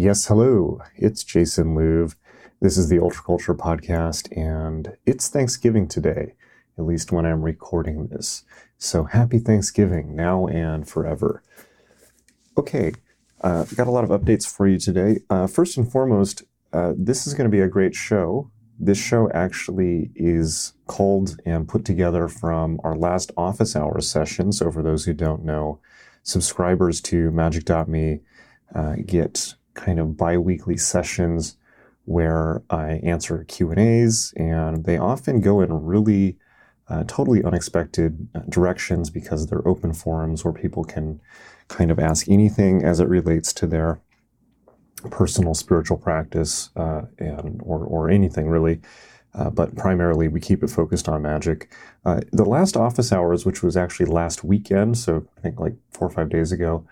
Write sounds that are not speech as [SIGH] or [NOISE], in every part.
Yes, hello. It's Jason Louv. This is the Ultra Culture Podcast, and it's Thanksgiving today, at least when I'm recording this. So happy Thanksgiving now and forever. Okay, uh, got a lot of updates for you today. Uh, first and foremost, uh, this is going to be a great show. This show actually is called and put together from our last office hours session. So, for those who don't know, subscribers to Magick.me uh, get kind of bi weekly sessions where I answer Q and A's, and they often go in really uh, totally unexpected uh, directions because they're open forums where people can kind of ask anything as it relates to their personal spiritual practice uh, and or or anything really. Uh, but primarily, we keep it focused on magic. Uh, the last office hours, which was actually last weekend, so I think like four or five days ago,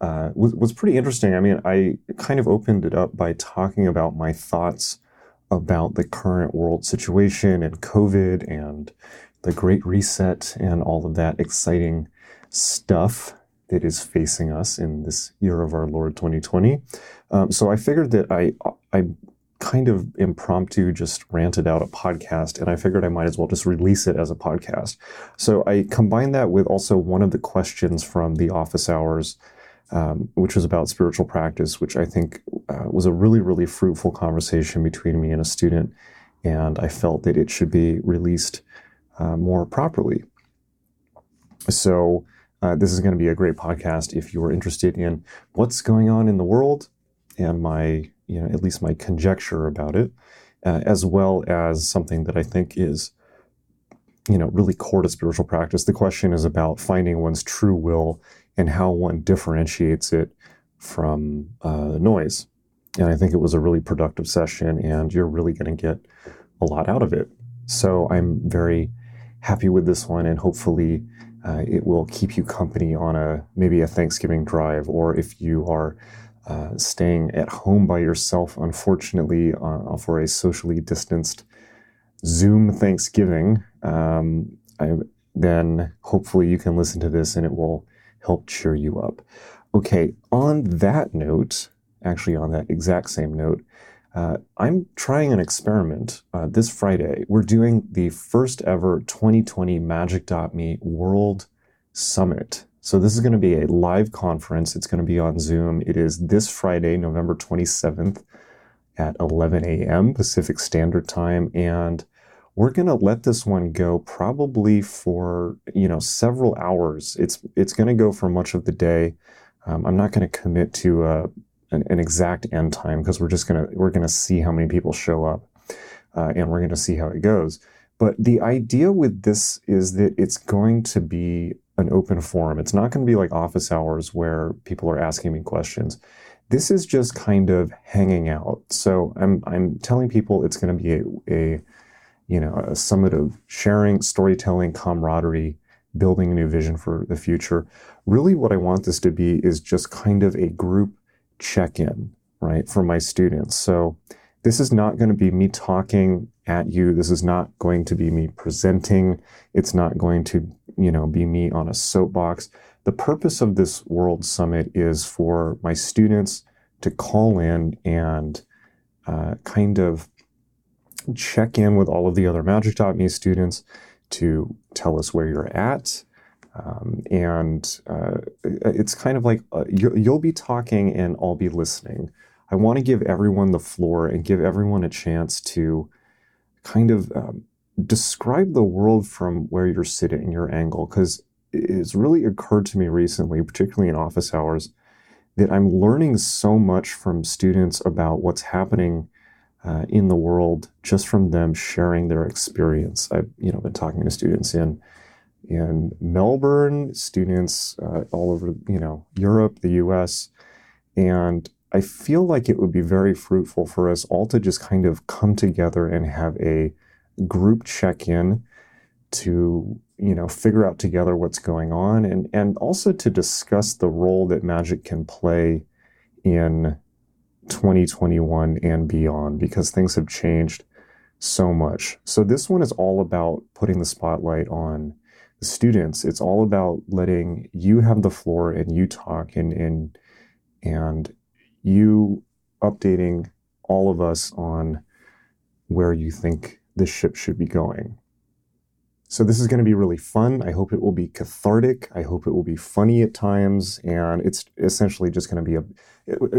uh, was, was pretty interesting. I mean, I kind of opened it up by talking about my thoughts about the current world situation and COVID and the Great Reset and all of that exciting stuff that is facing us in this year of our Lord 2020. Um, so I figured that I I kind of impromptu just ranted out a podcast and I figured I might as well just release it as a podcast. So I combined that with also one of the questions from the office hours um, which was about spiritual practice, which I think uh, was a really, really fruitful conversation between me and a student. And I felt that it should be released uh, more properly. So, uh, this is going to be a great podcast if you are interested in what's going on in the world and my, you know, at least my conjecture about it, uh, as well as something that I think is, you know, really core to spiritual practice. The question is about finding one's true will and how one differentiates it from uh, noise. And I think it was a really productive session, and you're really going to get a lot out of it. So I'm very happy with this one, and hopefully uh, it will keep you company on a maybe a Thanksgiving drive, or if you are uh, staying at home by yourself, unfortunately, uh, for a socially distanced Zoom Thanksgiving, um, I, then hopefully you can listen to this and it will help cheer you up. Okay, on that note, actually on that exact same note, uh, I'm trying an experiment uh, this Friday. We're doing the first ever 2020 Magick.me World Summit. So this is going to be a live conference. It's going to be on Zoom. It is this Friday, November 27th at 11 a.m. Pacific Standard Time. And we're going to let this one go probably for you know several hours. It's it's going to go for much of the day. Um, i'm not going to commit to uh, an, an, exact end time because we're just going to we're going to see how many people show up uh, and we're going to see how it goes. But the idea with this is that it's going to be an open forum. It's not going to be like office hours where people are asking me questions. This is just kind of hanging out. So i'm i'm telling people it's going to be a, a you know, a summit of sharing, storytelling, camaraderie, building a new vision for the future. Really, what I want this to be is just kind of a group check in, right, for my students. So, this is not going to be me talking at you. This is not going to be me presenting. It's not going to, you know, be me on a soapbox. The purpose of this World Summit is for my students to call in and uh, kind of check in with all of the other Magick.me students to tell us where you're at. Um, and uh, it's kind of like uh, you, you'll be talking and I'll be listening. I want to give everyone the floor and give everyone a chance to kind of um, describe the world from where you're sitting, your angle, because it's really occurred to me recently, particularly in office hours, that I'm learning so much from students about what's happening uh, in the world just from them sharing their experience. I've you know been talking to students in in Melbourne, students uh, all over you know Europe, the U.S., and I feel like it would be very fruitful for us all to just kind of come together and have a group check in to you know figure out together what's going on and and also to discuss the role that magic can play in 2021 and beyond because things have changed so much. So this one is all about putting the spotlight on the students. It's all about letting you have the floor and you talk and and and you updating all of us on where you think this ship should be going. So this is going to be really fun. I hope it will be cathartic. I hope it will be funny at times. And it's essentially just going to be a,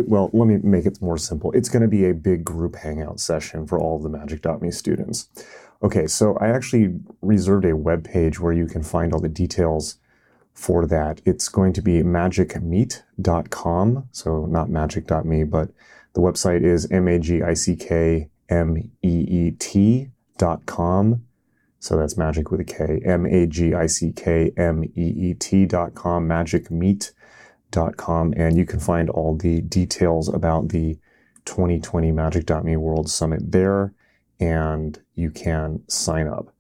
well, let me make it more simple. It's going to be a big group hangout session for all of the Magick.me students. Okay, so I actually reserved a web page where you can find all the details for that. It's going to be magickmeet.com. So not magic.me, but the website is M-A-G-I-C-K-M-E-E-T.com so that's magic with a K, M-A-G-I-C-K-M-E-E-T dot com, magickmeet.com. And you can find all the details about the 2020 Magick.me World Summit there, and you can sign up.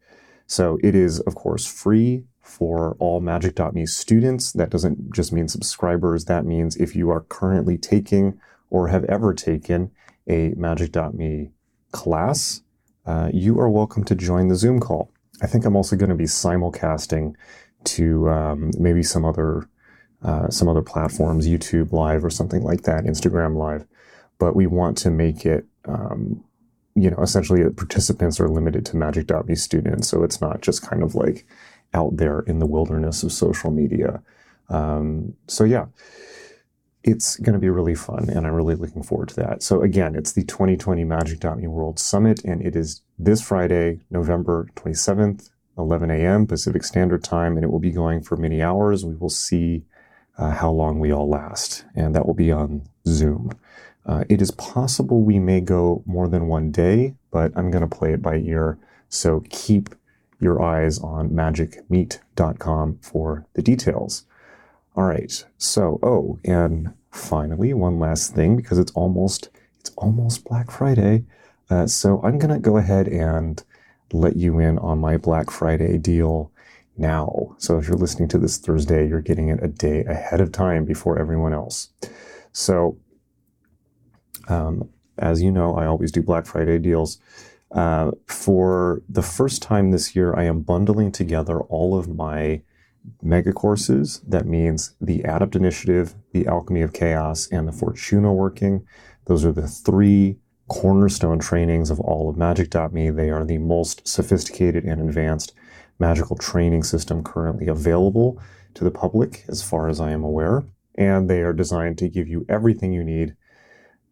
So it is, of course, free for all Magick.me students. That doesn't just mean subscribers. That means if you are currently taking or have ever taken a Magick.me class, uh, you are welcome to join the Zoom call. I think I'm also going to be simulcasting to um, maybe some other uh, some other platforms, YouTube Live or something like that, Instagram Live. But we want to make it, um, you know, essentially participants are limited to Magick.me students, so it's not just kind of like out there in the wilderness of social media. Um, so yeah it's going to be really fun, and I'm really looking forward to that. So again, it's the 2020 Magick.me World Summit, and it is this Friday, November 27th, 11 a.m. Pacific Standard Time, and it will be going for many hours. We will see uh, how long we all last, and that will be on Zoom. Uh, it is possible we may go more than one day, but I'm going to play it by ear. So keep your eyes on magickmeet.com for the details. All right. So, oh, and finally, one last thing because it's almost it's almost Black Friday. Uh, so I'm gonna go ahead and let you in on my Black Friday deal now. So if you're listening to this Thursday, you're getting it a day ahead of time before everyone else. So, um, as you know, I always do Black Friday deals. Uh, for the first time this year, I am bundling together all of my mega courses. That means the Adept Initiative, the Alchemy of Chaos, and the Fortuna Working. Those are the three cornerstone trainings of all of Magick.me. They are the most sophisticated and advanced magical training system currently available to the public, as far as I am aware. And they are designed to give you everything you need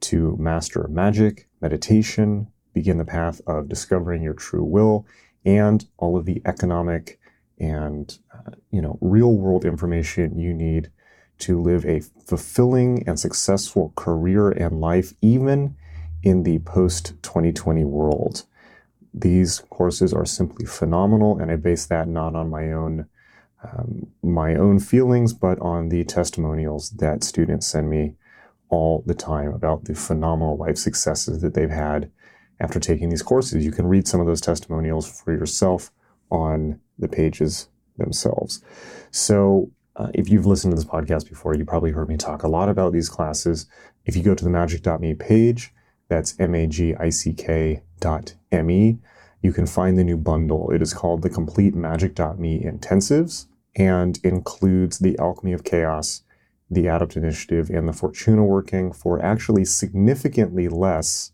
to master magic, meditation, begin the path of discovering your true will, and all of the economic and uh, you know real world information you need to live a fulfilling and successful career and life even in the post 2020 world. These courses are simply phenomenal and i base that not on my own um, my own feelings but on the testimonials that students send me all the time about the phenomenal life successes that they've had after taking these courses. You can read some of those testimonials for yourself on the pages themselves. So, uh, if you've listened to this podcast before, you probably heard me talk a lot about these classes. If you go to the magick.me page, that's M-A-G-I-C-K dot M-E, you can find the new bundle. It is called the Complete Magick.me Intensives and includes the Alchemy of Chaos, the Adept Initiative, and the Fortuna Working for actually significantly less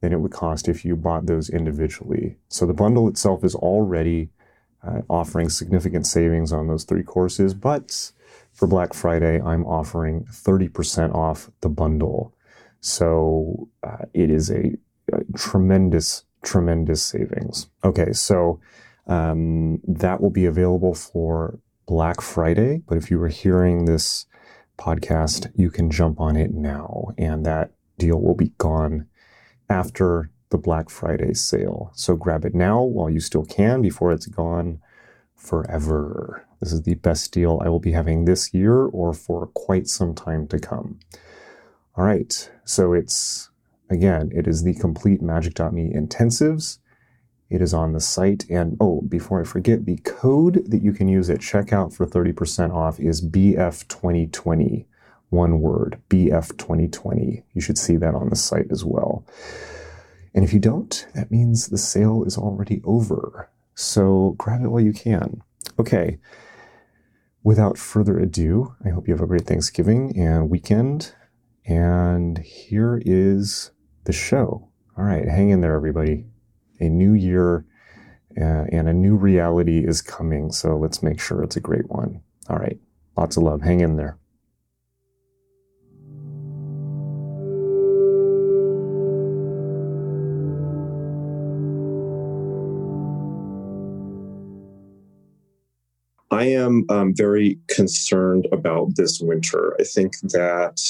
than it would cost if you bought those individually. So the bundle itself is already uh, offering significant savings on those three courses. But for Black Friday, I'm offering 30% off the bundle. So uh, it is a, a, tremendous, tremendous savings. Okay, so um, that will be available for Black Friday. But if you were hearing this podcast, you can jump on it now, and that deal will be gone after the Black Friday sale. So grab it now while you still can before it's gone forever. This is the best deal I will be having this year or for quite some time to come. All right. So it's, again, it is the complete magick.me intensives. It is on the site. And oh, before I forget, the code that you can use at checkout for 30% off is BF2020. one word, BF 2020. You should see that on the site as well. And if you don't, that means the sale is already over. So grab it while you can. Okay. Without further ado, I hope you have a great Thanksgiving and weekend. And here is the show. All right, hang in there, everybody. A new year uh, and a new reality is coming. So let's make sure it's a great one. All right, lots of love. Hang in there. I am um, very concerned about this winter. I think that,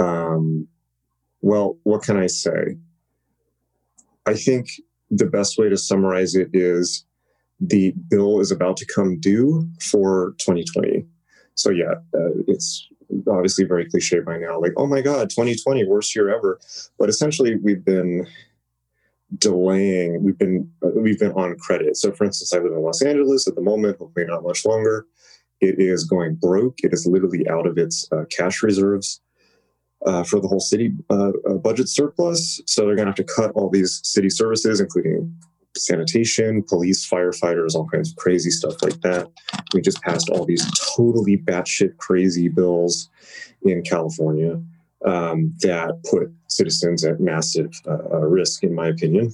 um, well, what can I say? I think the best way to summarize it is the bill is about to come due for 2020. So, yeah, uh, it's obviously very cliche by now like, oh my God, 2020, worst year ever. But essentially, we've been delaying we've been uh, we've been on credit. So for instance i live in los angeles at the moment hopefully not much longer. It is going broke. It is literally out of its uh, cash reserves uh, for the whole city uh, uh budget surplus. So they're going to have to cut all these city services including sanitation police firefighters all kinds of crazy stuff like that. We just passed all these totally batshit crazy bills in california um, that put citizens at massive uh, uh, risk, in my opinion.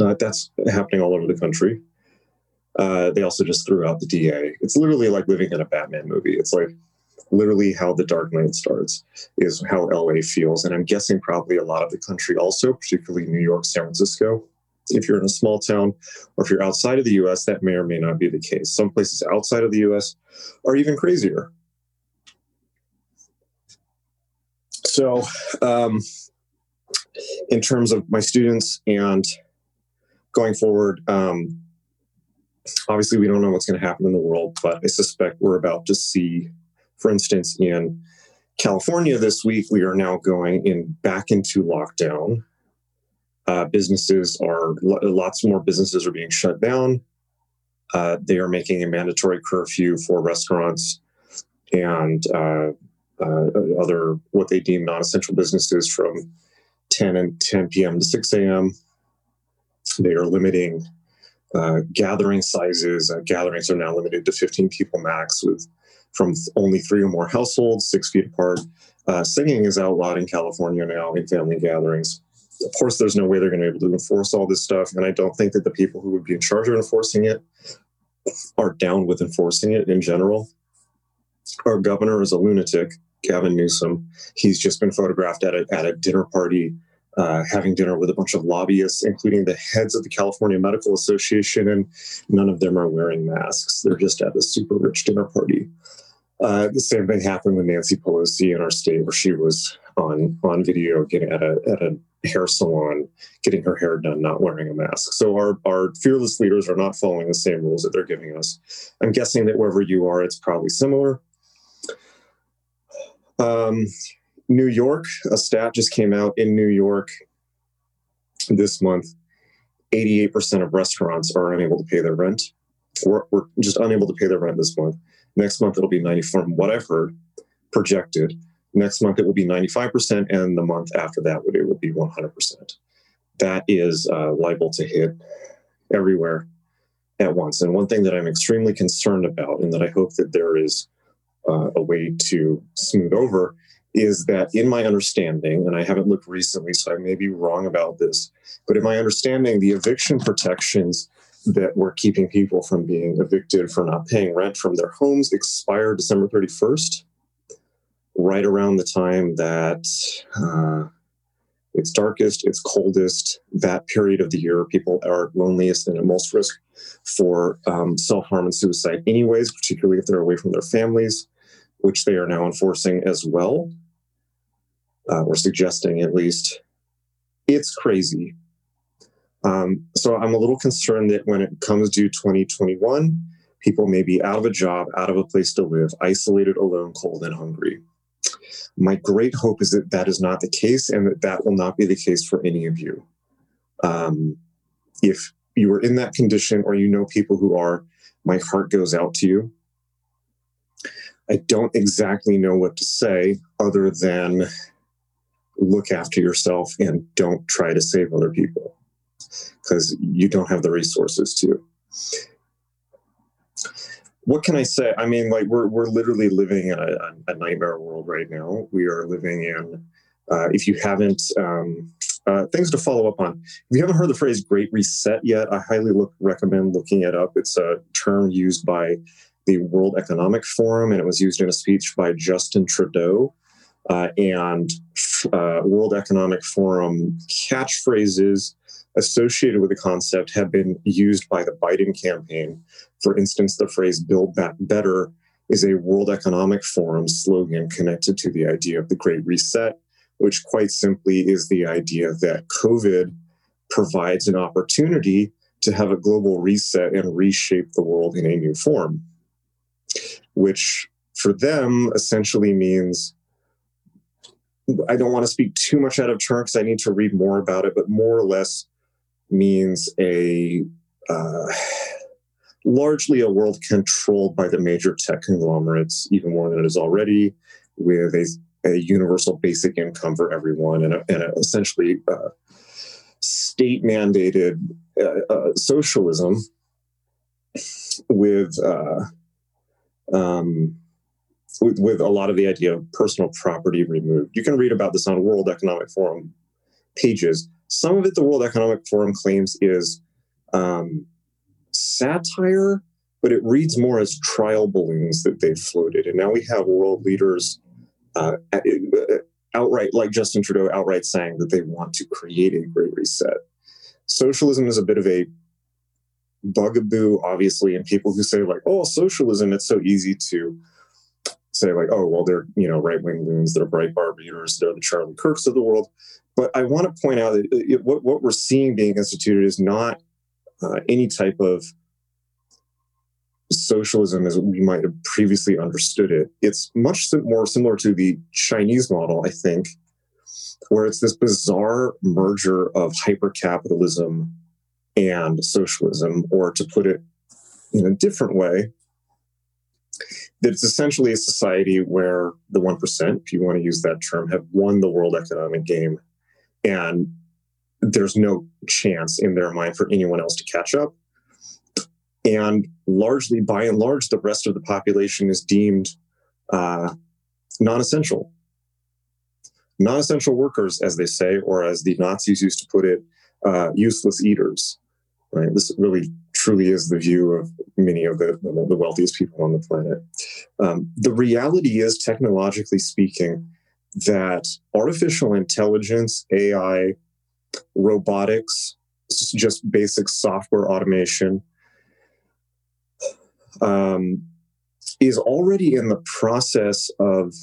Uh, that's happening all over the country. Uh, they also just threw out the DA. It's literally like living in a Batman movie. It's like literally how the Dark Knight starts, is how LA feels. And I'm guessing probably a lot of the country also, particularly New York, San Francisco. If you're in a small town or if you're outside of the US, that may or may not be the case. Some places outside of the US are even crazier. So, um, in terms of my students and going forward, um, obviously we don't know what's going to happen in the world, but I suspect we're about to see, for instance, in California this week, we are now going in back into lockdown. Uh, businesses are lots more businesses are being shut down. Uh, they are making a mandatory curfew for restaurants and uh, other what they deem non-essential businesses from 10 and 10 p.m. to 6 a.m. They are limiting uh, gathering sizes. Uh, gatherings are now limited to 15 people max, with from only three or more households, six feet apart. Uh, singing is outlawed in California now in family gatherings. Of course, there's no way they're going to be able to enforce all this stuff, and I don't think that the people who would be in charge of enforcing it are down with enforcing it in general. Our governor is a lunatic Gavin Newsom. He's just been photographed at a, at a dinner party, uh, having dinner with a bunch of lobbyists, including the heads of the California Medical Association, and none of them are wearing masks. They're just at a super rich dinner party. Uh, the same thing happened with Nancy Pelosi in our state, where she was on on video getting at a at a hair salon, getting her hair done, not wearing a mask. So our our fearless leaders are not following the same rules that they're giving us. I'm guessing that wherever you are, it's probably similar. Um, New York, a stat just came out in New York this month. 88% of restaurants are unable to pay their rent. We're, we're just unable to pay their rent this month. Next month, it'll be 94, from what I've heard, projected. Next month, it will be 95%, and the month after that, it will be 100%. That is uh, liable to hit everywhere at once. And one thing that I'm extremely concerned about, and that I hope that there is uh, a way to smooth over is that in my understanding, and I haven't looked recently, so I may be wrong about this, but in my understanding, the eviction protections that were keeping people from being evicted for not paying rent from their homes expire December 31st, right around the time that uh, it's darkest, it's coldest, that period of the year people are loneliest and at most risk for um, self harm and suicide, anyways, particularly if they're away from their families which they are now enforcing as well, uh, or suggesting at least. It's crazy. Um, so I'm a little concerned that when it comes to 2021, people may be out of a job, out of a place to live, isolated, alone, cold, and hungry. My great hope is that that is not the case and that that will not be the case for any of you. Um, if you are in that condition or you know people who are, my heart goes out to you. I don't exactly know what to say other than look after yourself and don't try to save other people because you don't have the resources to. What can I say? I mean, like we're we're literally living in a, a nightmare world right now. We are living in. Uh, if you haven't, um, uh, things to follow up on. If you haven't heard the phrase "Great Reset" yet, I highly look, recommend looking it up. It's a term used by the World Economic Forum, and it was used in a speech by Justin Trudeau. Uh, and uh, World Economic Forum catchphrases associated with the concept have been used by the Biden campaign. For instance, the phrase build back better is a World Economic Forum slogan connected to the idea of the Great Reset, which quite simply is the idea that COVID provides an opportunity to have a global reset and reshape the world in a new form, which for them essentially means I don't want to speak too much out of turn because I need to read more about it, but more or less means a uh, largely a world controlled by the major tech conglomerates, even more than it is already, with a, a universal basic income for everyone and, a, and a essentially uh, state mandated uh, uh, socialism with. Um, with, with, a lot of the idea of personal property removed. You can read about this on World Economic Forum pages. Some of it, the World Economic Forum claims, is um, satire, but it reads more as trial balloons that they've floated. And now we have world leaders uh, outright, like Justin Trudeau, outright saying that they want to create a great reset. Socialism is a bit of a bugaboo, obviously, and people who say, like, oh, socialism, it's so easy to say like, oh, well, they're you know right wing loons, they're Breitbart readers, they're the Charlie Kirks of the world. But I want to point out that it, what what we're seeing being instituted is not uh, any type of socialism as we might have previously understood it. It's much more similar to the Chinese model, I think, where it's this bizarre merger of hyper capitalism and socialism, or to put it in a different way, that it's essentially a society where the 1%, if you want to use that term, have won the world economic game. And there's no chance in their mind for anyone else to catch up. And largely, by and large, the rest of the population is deemed uh, non essential. Non essential workers, as they say, or as the Nazis used to put it, uh, useless eaters. Right? This really truly is the view of many of the, the wealthiest people on the planet. Um, the reality is, technologically speaking, that artificial intelligence, AI, robotics, just basic software automation, um, is already in the process of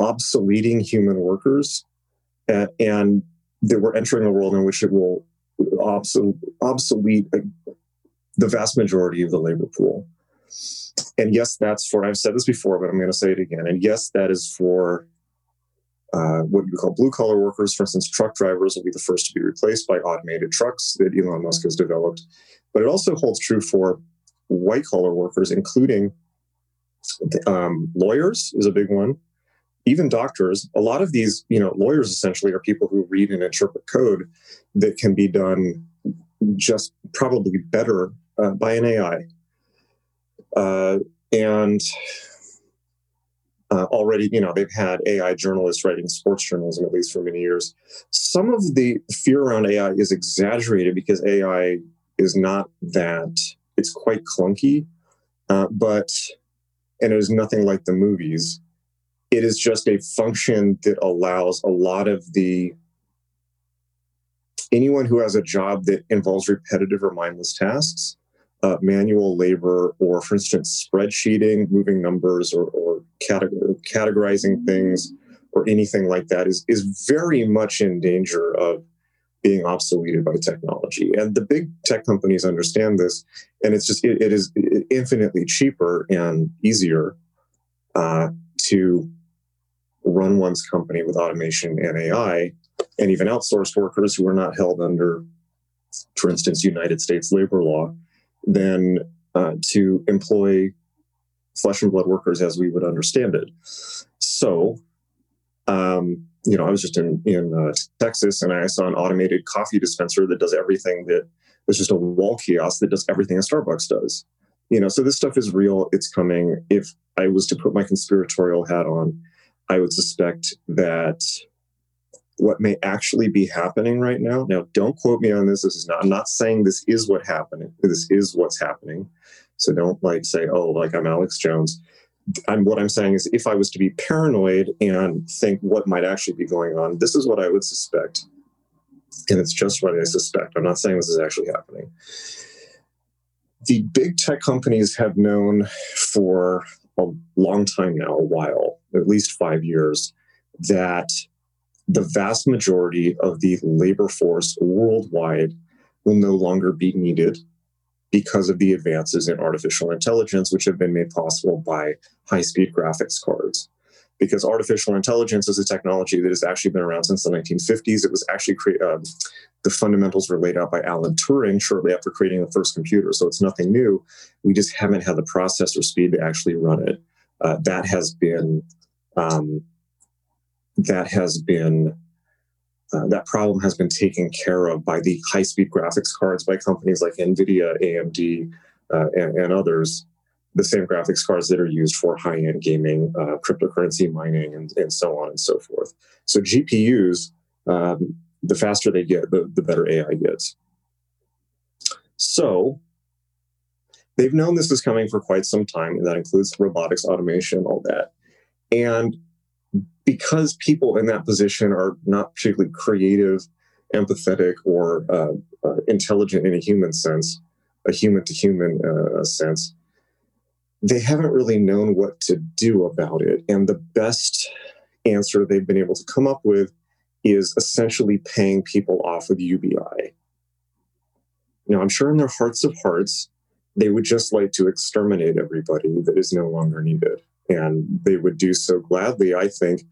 obsoleting human workers, uh, and that we're entering a world in which it will obsolete, obsolete the vast majority of the labor pool. And yes, that's for, I've said this before, but I'm going to say it again. And yes, that is for uh, what you call blue collar workers. For instance, truck drivers will be the first to be replaced by automated trucks that Elon Musk has developed. But it also holds true for white collar workers, including um, lawyers, is a big one. Even doctors, a lot of these, you know, lawyers essentially are people who read and interpret code that can be done just probably better uh, by an AI. Uh, and uh, already, you know, they've had AI journalists writing sports journalism at least for many years. Some of the fear around AI is exaggerated because AI is not that, it's quite clunky, uh, but, and it is nothing like the movies. It is just a function that allows a lot of the anyone who has a job that involves repetitive or mindless tasks, uh, manual labor, or for instance, spreadsheeting, moving numbers, or, or categorizing things, or anything like that, is, is very much in danger of being obsoleted by technology. And the big tech companies understand this, and it's just, it, it is infinitely cheaper and easier uh, to run one's company with automation and AI and even outsourced workers who are not held under, for instance, United States labor law, than uh, to employ flesh and blood workers as we would understand it. So, um, you know, I was just in in uh, Texas and I saw an automated coffee dispenser that does everything that it's just a wall kiosk that does everything a Starbucks does. You know, so this stuff is real. It's coming. If I was to put my conspiratorial hat on, I would suspect that what may actually be happening right now. Now, don't quote me on this. This is not. I'm not saying this is what happening. This is what's happening. So don't like say, oh, like I'm Alex Jones. I'm what I'm saying is if I was to be paranoid and think what might actually be going on, this is what I would suspect. And it's just what I suspect. I'm not saying this is actually happening. The big tech companies have known for a long time now, a while, at least five years, that the vast majority of the labor force worldwide will no longer be needed because of the advances in artificial intelligence, which have been made possible by high speed graphics cards. Because artificial intelligence is a technology that has actually been around since the 1950s. It was actually um, the fundamentals were laid out by Alan Turing shortly after creating the first computer. So it's nothing new. We just haven't had the processor speed to actually run it. Uh, that has been um, that has been uh, that problem has been taken care of by the high speed graphics cards by companies like NVIDIA, AMD, uh, and, and, others. The same graphics cards that are used for high end gaming, uh, cryptocurrency mining, and, and, so on and so forth. So, GPUs, um, the faster they get, the, the better AI gets. So, they've known this is coming for quite some time, and that includes robotics, automation, all that. And because people in that position are not particularly creative, empathetic, or uh, uh, intelligent in a human sense, a human to human sense, they haven't really known what to do about it. And the best answer they've been able to come up with is essentially paying people off with UBI. Now, I'm sure in their hearts of hearts, they would just like to exterminate everybody that is no longer needed. And they would do so gladly, I think,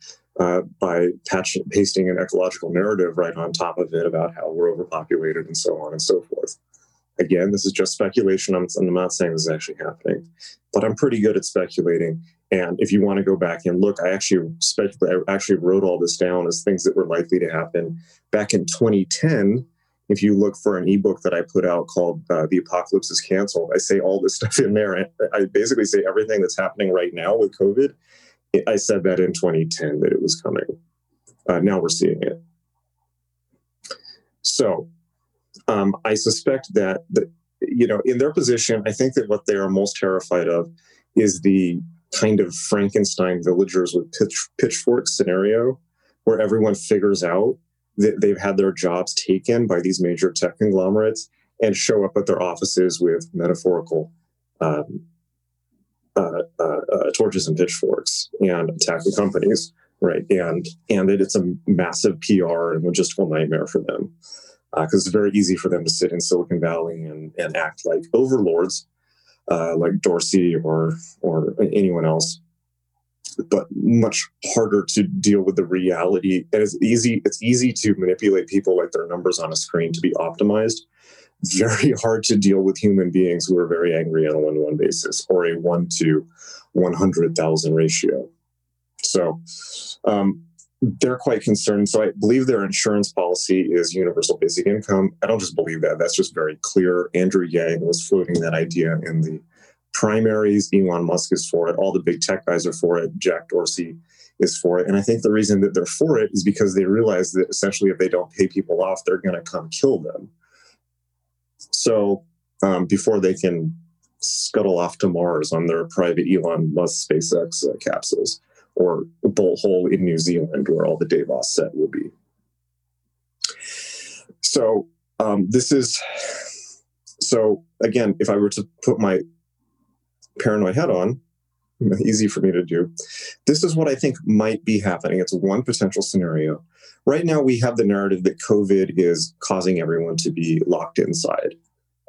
uh, by patch, pasting an ecological narrative right on top of it about how we're overpopulated and so on and so forth. Again, this is just speculation. I'm, I'm not saying this is actually happening, but I'm pretty good at speculating. And if you want to go back and look, I actually speculate, I actually wrote all this down as things that were likely to happen back in 2010 if you look for an ebook that I put out called uh, "The Apocalypse is Canceled," I say all this [LAUGHS] stuff in there. I basically say everything that's happening right now with COVID. I said that in 2010 that it was coming. Uh, now we're seeing it. So um, I suspect that the, you know in their position, I think that what they are most terrified of is the kind of Frankenstein villagers with pitch, pitchforks scenario, where everyone figures out they've had their jobs taken by these major tech conglomerates and show up at their offices with metaphorical um, uh, uh, uh, torches and pitchforks and attack the companies, right? And and it's a massive PR and logistical nightmare for them because uh, it's very easy for them to sit in Silicon Valley and, and act like overlords, uh, like Dorsey or or anyone else but much harder to deal with the reality. And it's easy, it's easy to manipulate people like their numbers on a screen to be optimized. Very [LAUGHS] hard to deal with human beings who are very angry on a one-to-one basis or a one to 100,000 ratio. So um, they're quite concerned. So I believe their insurance policy is universal basic income. I don't just believe that. That's just very clear. Andrew Yang was floating that idea in the primaries. Elon Musk is for it. All the big tech guys are for it. Jack Dorsey is for it. And I think the reason that they're for it is because they realize that essentially if they don't pay people off, they're going to come kill them. So um, before they can scuttle off to Mars on their private Elon Musk SpaceX uh, capsules or bolt hole in New Zealand where all the Davos set will be. So um, this is so again, if I were to put my paranoid head on, [LAUGHS] easy for me to do. This is what I think might be happening. It's one potential scenario. Right now, we have the narrative that COVID is causing everyone to be locked inside.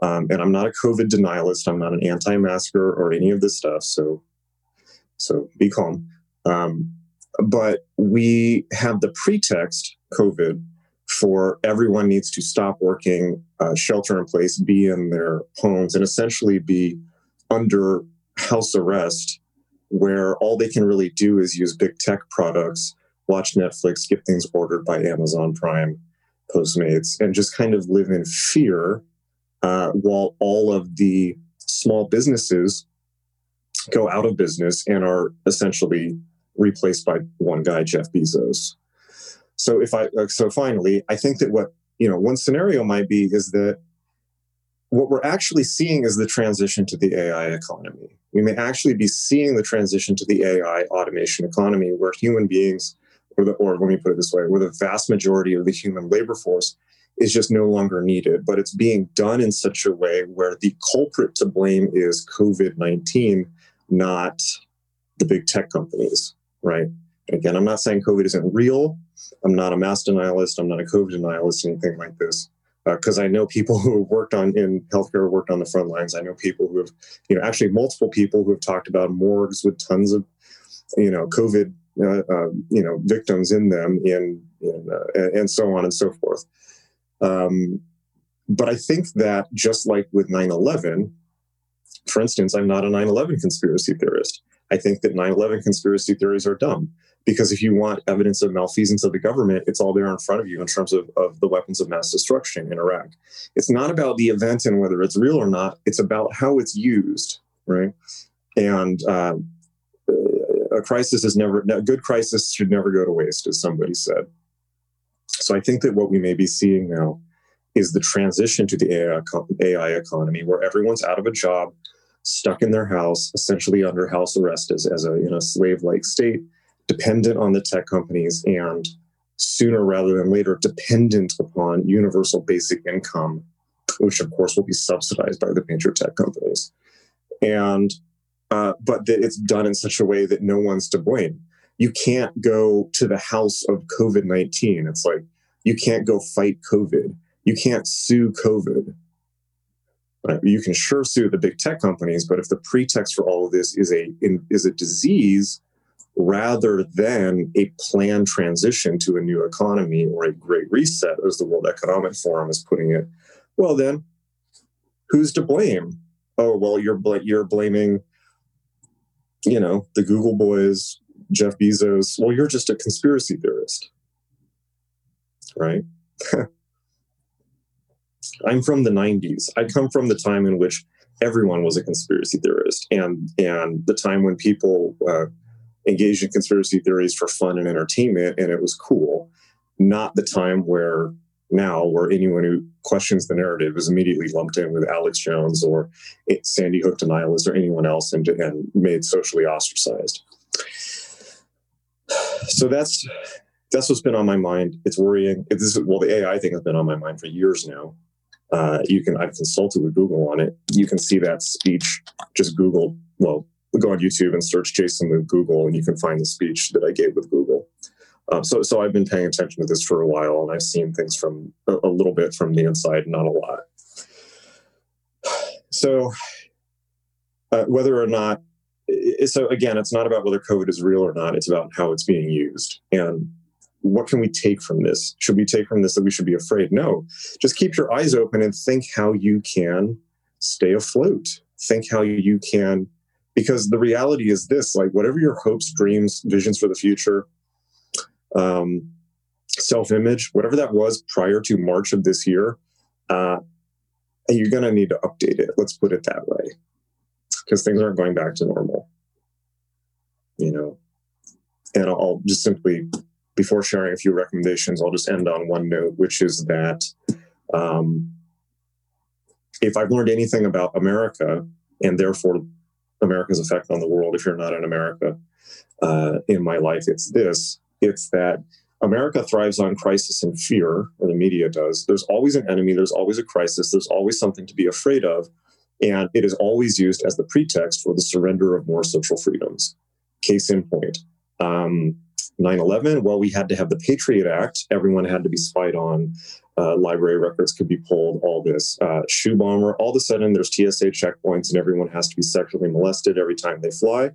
Um, and I'm not a COVID denialist. I'm not an anti-masker or any of this stuff. So, so be calm. Um, but we have the pretext, COVID, for everyone needs to stop working, uh, shelter in place, be in their homes, and essentially be under house arrest where all they can really do is use big tech products, watch Netflix, get things ordered by Amazon Prime, Postmates, and just kind of live in fear uh, while all of the small businesses go out of business and are essentially replaced by one guy, Jeff Bezos. So if I uh, so finally, I think that what you know one scenario might be is that what we're actually seeing is the transition to the AI economy. We may actually be seeing the transition to the AI automation economy where human beings, or, the, or let me put it this way, where the vast majority of the human labor force is just no longer needed. But it's being done in such a way where the culprit to blame is COVID 19, not the big tech companies, right? Again, I'm not saying COVID isn't real. I'm not a mass denialist. I'm not a COVID denialist, anything like this. Because uh, I know people [LAUGHS] who have worked on in healthcare, worked on the front lines. I know people who have, you know, actually multiple people who have talked about morgues with tons of, you know, COVID, uh, uh, you know, victims in them, in, in uh, and so on and so forth. Um, but I think that just like with 9 11, for instance, I'm not a 9 11 conspiracy theorist. I think that 9 11 conspiracy theories are dumb because if you want evidence of malfeasance of the government, it's all there in front of you in terms of, of the weapons of mass destruction in Iraq. It's not about the event and whether it's real or not, it's about how it's used, right? And uh, a crisis is never, a good crisis should never go to waste, as somebody said. So I think that what we may be seeing now is the transition to the AI, AI economy where everyone's out of a job, stuck in their house, essentially under house arrest as, as a in a slave like state, dependent on the tech companies, and sooner rather than later, dependent upon universal basic income, which of course will be subsidized by the major tech companies. And uh, but that it's done in such a way that no one's to blame. You can't go to the house of COVID 19. It's like you can't go fight COVID. You can't sue COVID? You can sure sue the big tech companies, but if the pretext for all of this is a is a disease rather than a planned transition to a new economy or a great reset, as the World Economic Forum is putting it, well then, who's to blame? Oh well, you're bl- you're blaming, you know, the Google boys, Jeff Bezos. Well, you're just a conspiracy theorist, right? [LAUGHS] I'm from the 90s. I come from the time in which everyone was a conspiracy theorist, and and the time when people uh, engaged in conspiracy theories for fun and entertainment, and it was cool. Not the time where now, where anyone who questions the narrative is immediately lumped in with Alex Jones or Sandy Hook denialists or anyone else, and, and made socially ostracized. [SIGHS] So that's that's what's been on my mind. It's worrying. This is, well, the AI thing has been on my mind for years now. Uh, you can I've consulted with Google on it. You can see that speech. Just Google. Well, go on YouTube and search Jason with Google, and you can find the speech that I gave with Google. Um, so, so I've been paying attention to this for a while, and I've seen things from a, a little bit from the inside, not a lot. [SIGHS] So, uh, whether or not, so again, it's not about whether COVID is real or not. It's about how it's being used, and what can we take from this? Should we take from this that we should be afraid? No. Just keep your eyes open and think how you can stay afloat. Think how you can, because the reality is this like, whatever your hopes, dreams, visions for the future, um, self image, whatever that was prior to March of this year, uh, you're going to need to update it. Let's put it that way. Because things aren't going back to normal. You know, and I'll just simply before sharing a few recommendations, I'll just end on one note, which is that um, if I've learned anything about America and therefore America's effect on the world, if you're not in America, uh, in my life, it's this it's that America thrives on crisis and fear, or the media does. There's always an enemy, there's always a crisis, there's always something to be afraid of. And it is always used as the pretext for the surrender of more social freedoms. Case in point. Um, 9 11? Well, we had to have the Patriot Act. Everyone had to be spied on. Uh, library records could be pulled, all this. Uh, shoe bomber, all of a sudden there's TSA checkpoints and everyone has to be sexually molested every time they fly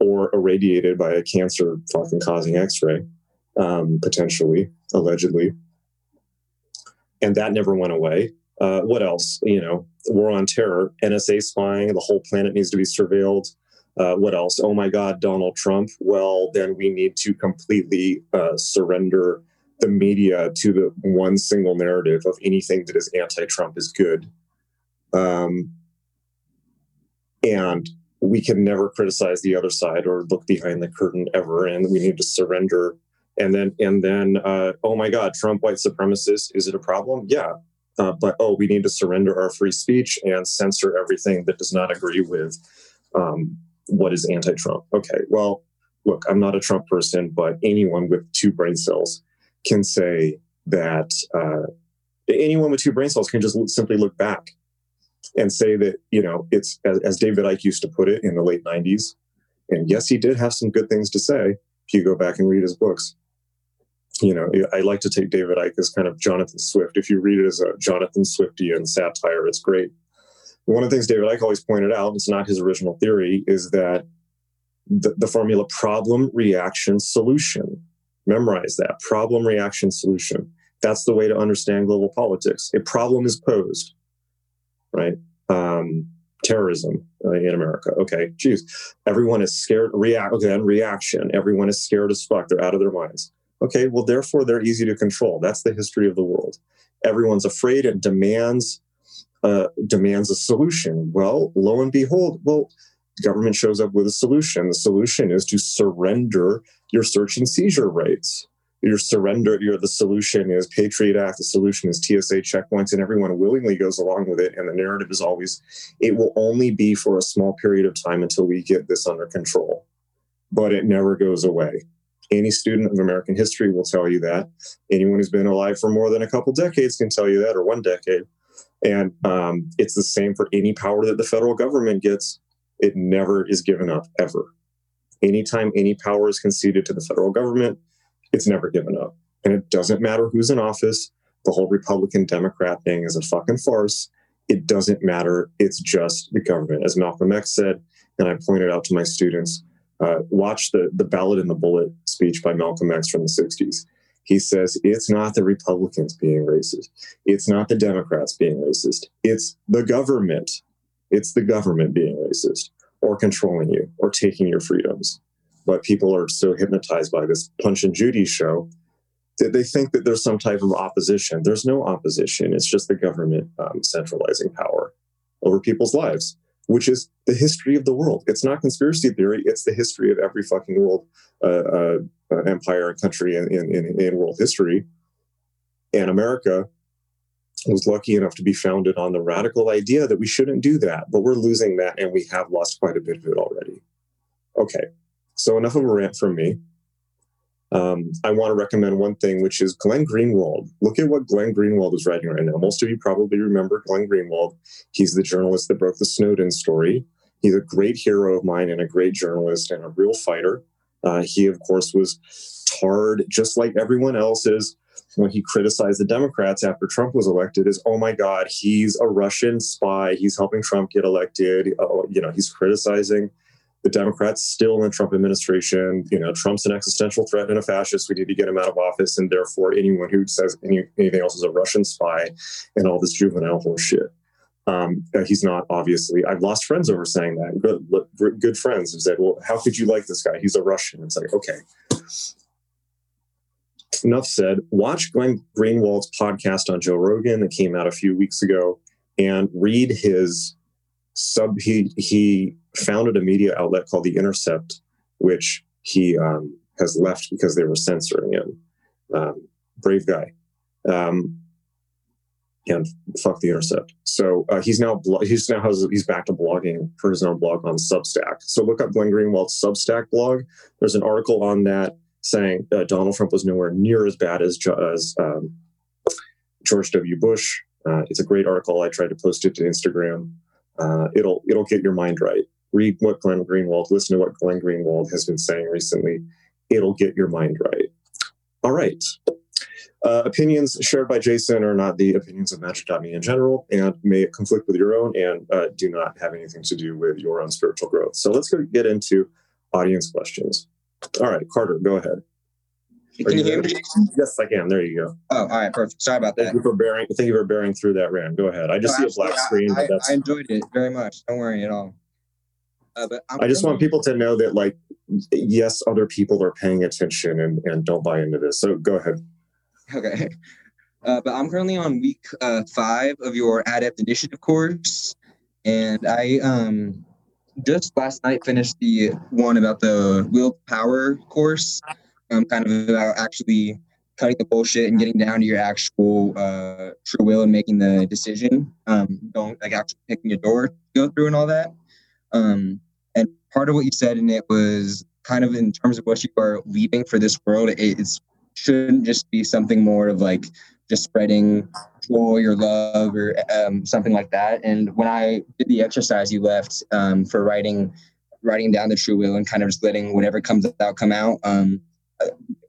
or irradiated by a cancer fucking causing x ray, um, potentially, allegedly. And that never went away. Uh, what else? You know, war on terror, NSA spying, the whole planet needs to be surveilled Uh, what else? Oh my God, Donald Trump. Well, then we need to completely uh, surrender the media to the one single narrative of anything that is anti-Trump is good. Um, and we can never criticize the other side or look behind the curtain ever, and we need to surrender. And then, and then, uh, oh my God, Trump, white supremacist, is it a problem? Yeah, uh, but oh, we need to surrender our free speech and censor everything that does not agree with um, what is anti-Trump. Okay, well, look, I'm not a Trump person, but anyone with two brain cells can say that. Uh, anyone with two brain cells can just simply look back and say that you know it's as, as David Icke used to put it in the late '90s. And yes, he did have some good things to say. If you go back and read his books, you know, I like to take David Icke as kind of Jonathan Swift. If you read it as a Jonathan Swiftian satire, it's great. One of the things David Icke always pointed out, it's not his original theory, is that the, the formula problem, reaction, solution. Memorize that problem, reaction, solution. That's the way to understand global politics. A problem is posed right? Um, terrorism uh, in America. Okay, geez, everyone is scared. React again, reaction. Everyone is scared as fuck. They're out of their minds. Okay, well, therefore they're easy to control. That's the history of the world. Everyone's afraid and demands uh, demands a solution. Well, lo and behold, well, government shows up with a solution. The solution is to surrender your search and seizure rights your surrender, your the solution is Patriot Act, the solution is TSA checkpoints, and everyone willingly goes along with it. And the narrative is always, it will only be for a small period of time until we get this under control. But it never goes away. Any student of American history will tell you that. Anyone who's been alive for more than a couple decades can tell you that, or one decade. And um, it's the same for any power that the federal government gets. It never is given up, ever. Anytime any power is conceded to the federal government, it's never given up. And it doesn't matter who's in office. The whole Republican Democrat thing is a fucking farce. It doesn't matter. It's just the government. As Malcolm X said, and I pointed out to my students, uh, watch the, the ballot and the bullet speech by Malcolm X from the 60s. He says, it's not the Republicans being racist. It's not the Democrats being racist. It's the government. It's the government being racist or controlling you or taking your freedoms but people are so hypnotized by this Punch and Judy show that they think that there's some type of opposition. There's no opposition. It's just the government um, centralizing power over people's lives, which is the history of the world. It's not conspiracy theory. It's the history of every fucking world uh, uh, uh empire and country in, in, in world history. And America was lucky enough to be founded on the radical idea that we shouldn't do that, but we're losing that, and we have lost quite a bit of it already. Okay, so enough of a rant from me. Um, I want to recommend one thing, which is Glenn Greenwald. Look at what Glenn Greenwald is writing right now. Most of you probably remember Glenn Greenwald. He's the journalist that broke the Snowden story. He's a great hero of mine and a great journalist and a real fighter. Uh, he, of course, was tarred just like everyone else is when he criticized the Democrats after Trump was elected. Is oh my God, he's a Russian spy. He's helping Trump get elected. Uh, you know, he's criticizing the Democrats still in the Trump administration. You know, Trump's an existential threat and a fascist. We need to get him out of office, and therefore, anyone who says any, anything else is a Russian spy and all this juvenile horseshit. Um, uh, he's not obviously. I've lost friends over saying that. Good, good friends have said, "Well, how could you like this guy? He's a Russian." It's like, okay. Enough said. Watch Glenn Greenwald's podcast on Joe Rogan that came out a few weeks ago, and read his sub. He he founded a media outlet called The Intercept, which he um, has left because they were censoring him. Um, brave guy. Um, and fuck the intercept. So uh, he's now blo- he's now has he's back to blogging for his own blog on Substack. So look up Glenn Greenwald's Substack blog. There's an article on that saying uh, Donald Trump was nowhere near as bad as as um, George W. Bush. Uh, it's a great article. I tried to post it to Instagram. Uh, it'll it'll get your mind right read what Glenn Greenwald, listen to what Glenn Greenwald has been saying recently. It'll get your mind right. All right. Uh, opinions shared by Jason are not the opinions of Magick.me in general and may conflict with your own and uh, do not have anything to do with your own spiritual growth. So let's go get into audience questions. All right, Carter, go ahead. Can you, you hear me? Yes, I can. There you go. Oh, all right, perfect. Sorry about that. Thank you for bearing. Thank you for bearing through that, Rand. Go ahead. I just no, see a black screen. I, I, I enjoyed it very much. Don't worry at all. Uh, but I'm I just want people to know that, like, yes, other people are paying attention and, and don't buy into this. So go ahead. Okay. Uh, but I'm currently on week uh, five of your Adept Initiative course, and I um just last night finished the one about the willpower course. Um, kind of about actually cutting the bullshit and getting down to your actual uh, true will and making the decision. Um, don't like actually picking a door to go through and all that. Um, and part of what you said in it was kind of in terms of what you are leaving for this world. It, it's shouldn't just be something more of like just spreading joy or love or um, something like that. And when I did the exercise you left um, for writing, writing down the true will and kind of just letting whatever comes out come out, um,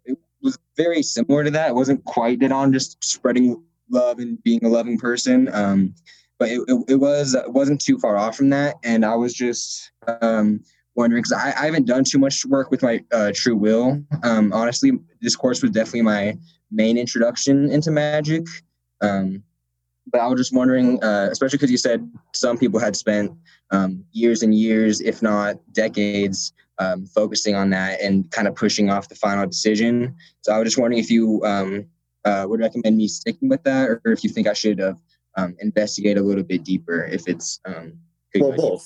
it was very similar to that. It wasn't quite dead on just spreading love and being a loving person. Um, but it, it, it was it wasn't too far off from that. And I was just um, wondering because I, I haven't done too much work with my uh, true will. Um, honestly, this course was definitely my main introduction into magic. Um, but I was just wondering, uh, especially because you said some people had spent um, years and years, if not decades, um, focusing on that and kind of pushing off the final decision. So I was just wondering if you um, uh, would recommend me sticking with that, or if you think I should uh, um, investigate a little bit deeper if it's um, Well, both.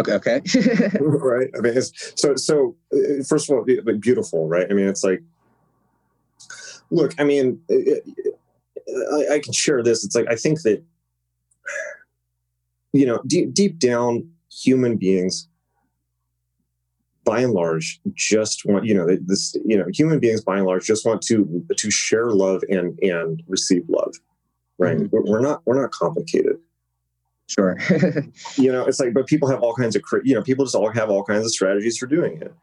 Okay, okay. [LAUGHS] right? I mean, it's, so so. uh, First of all, like, beautiful, right? I mean, it's like, look, I mean, it- I, I can share this. It's like I think that, you know, deep deep down, human beings, by and large, just want you know this. You know, human beings by and large just want to to share love and and receive love, right? Mhm. We're, we're not we're not complicated sure. [LAUGHS] you know it's like but people have all kinds of you know people just all have all kinds of strategies for doing it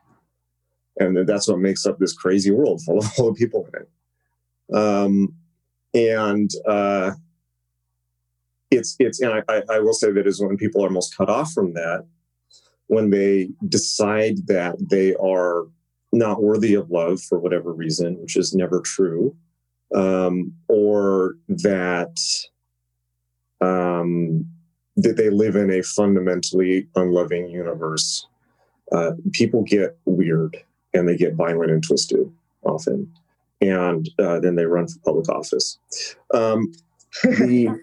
and that's what makes up this crazy world full of, full of people in it um and uh it's it's and I, I will say that is when people are most cut off from that when they decide that they are not worthy of love for whatever reason which is never true um or that um that they live in a fundamentally unloving universe. Uh, people get weird and they get violent and twisted often, and uh, then they run for public office. Um, the, [LAUGHS]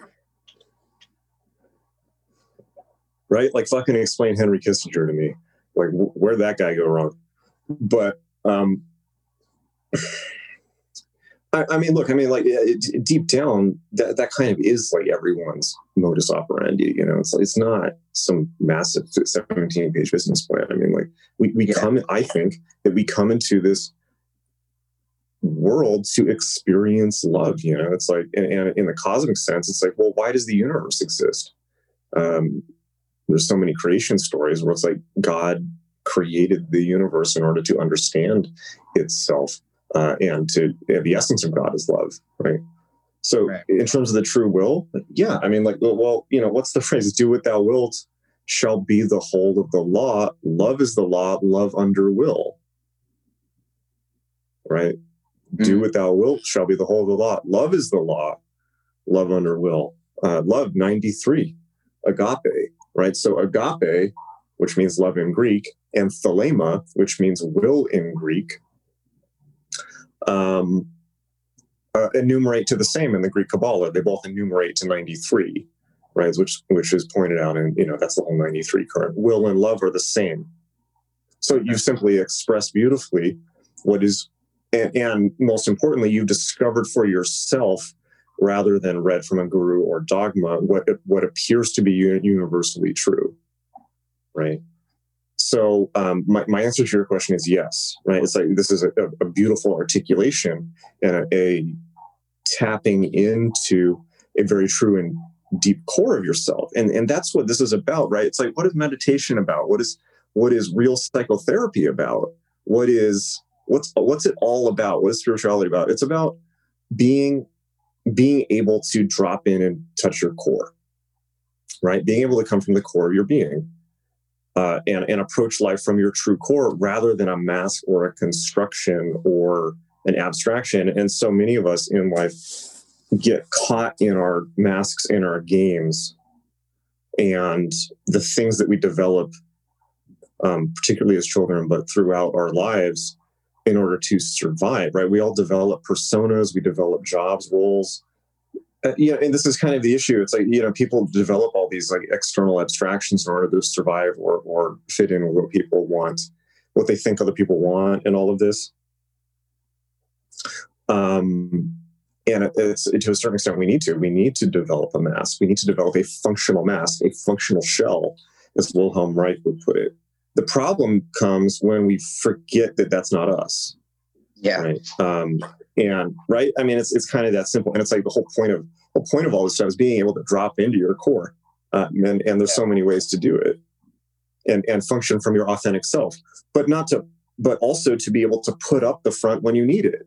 right, like fucking explain Henry Kissinger to me. Like, wh- where'd that guy go wrong? But um, [SIGHS] I, I mean, look, I mean, like it, deep down, that that kind of is like everyone's modus operandi. You know, it's it's not some massive seventeen page business plan. I mean, like we we Yeah. come, I think that we come into this world to experience love. You know, it's like, and, and in the cosmic sense, it's like, well, why does the universe exist? Um, there's so many creation stories where it's like God created the universe in order to understand itself uh, and to the essence of God is love, right? So, Right. in terms of the true will, yeah, I mean, like, well, well, you know, what's the [LAUGHS] phrase? Do what thou wilt shall be the whole of the law. Love is the law. Love under will, right? Do what thou wilt shall be the whole of the law. Love is the law. Love under will. Uh, love ninety three, agape, right? So agape, which means love in Greek, and thelema, which means will in Greek, um, uh, enumerate to the same in the Greek Kabbalah. They both enumerate to 93, right? Which which is pointed out, and you know that's the whole 93 current. Will and love are the same. So you've simply express beautifully what is, and, and most importantly, you've discovered for yourself, rather than read from a guru or dogma, what what appears to be universally true, right? So um, my, my answer to your question is yes, right? It's like this is a, a beautiful articulation and a, a tapping into a very true and deep core of yourself, and and that's what this is about, right? It's like what is meditation about? What is what is real psychotherapy about? What is what's what's it all about? What is spirituality about? It's about being being able to drop in and touch your core, right? Being able to come from the core of your being uh, and, and approach life from your true core rather than a mask or a construction or an abstraction. And so many of us in life get caught in our masks in our games and the things that we develop um, particularly as children, but throughout our lives in order to survive, right? We all develop personas, we develop jobs, roles. Uh, yeah, and this is kind of the issue. It's like, you know, people develop all these like external abstractions in order to survive or, or fit in with what people want, what they think other people want, and all of this. Um, and it's to a certain extent we need to we need to develop a mask we need to develop a functional mask a functional shell as wilhelm reich would put it the problem comes when we forget that that's not us. Yeah. Right? Um, and right? I mean it's, it's kind of that simple. And it's like the whole point of the point of all this stuff is being able to drop into your core uh, and, and there's so many ways to do it and and function from your authentic self but not to but also to be able to put up the front when you need it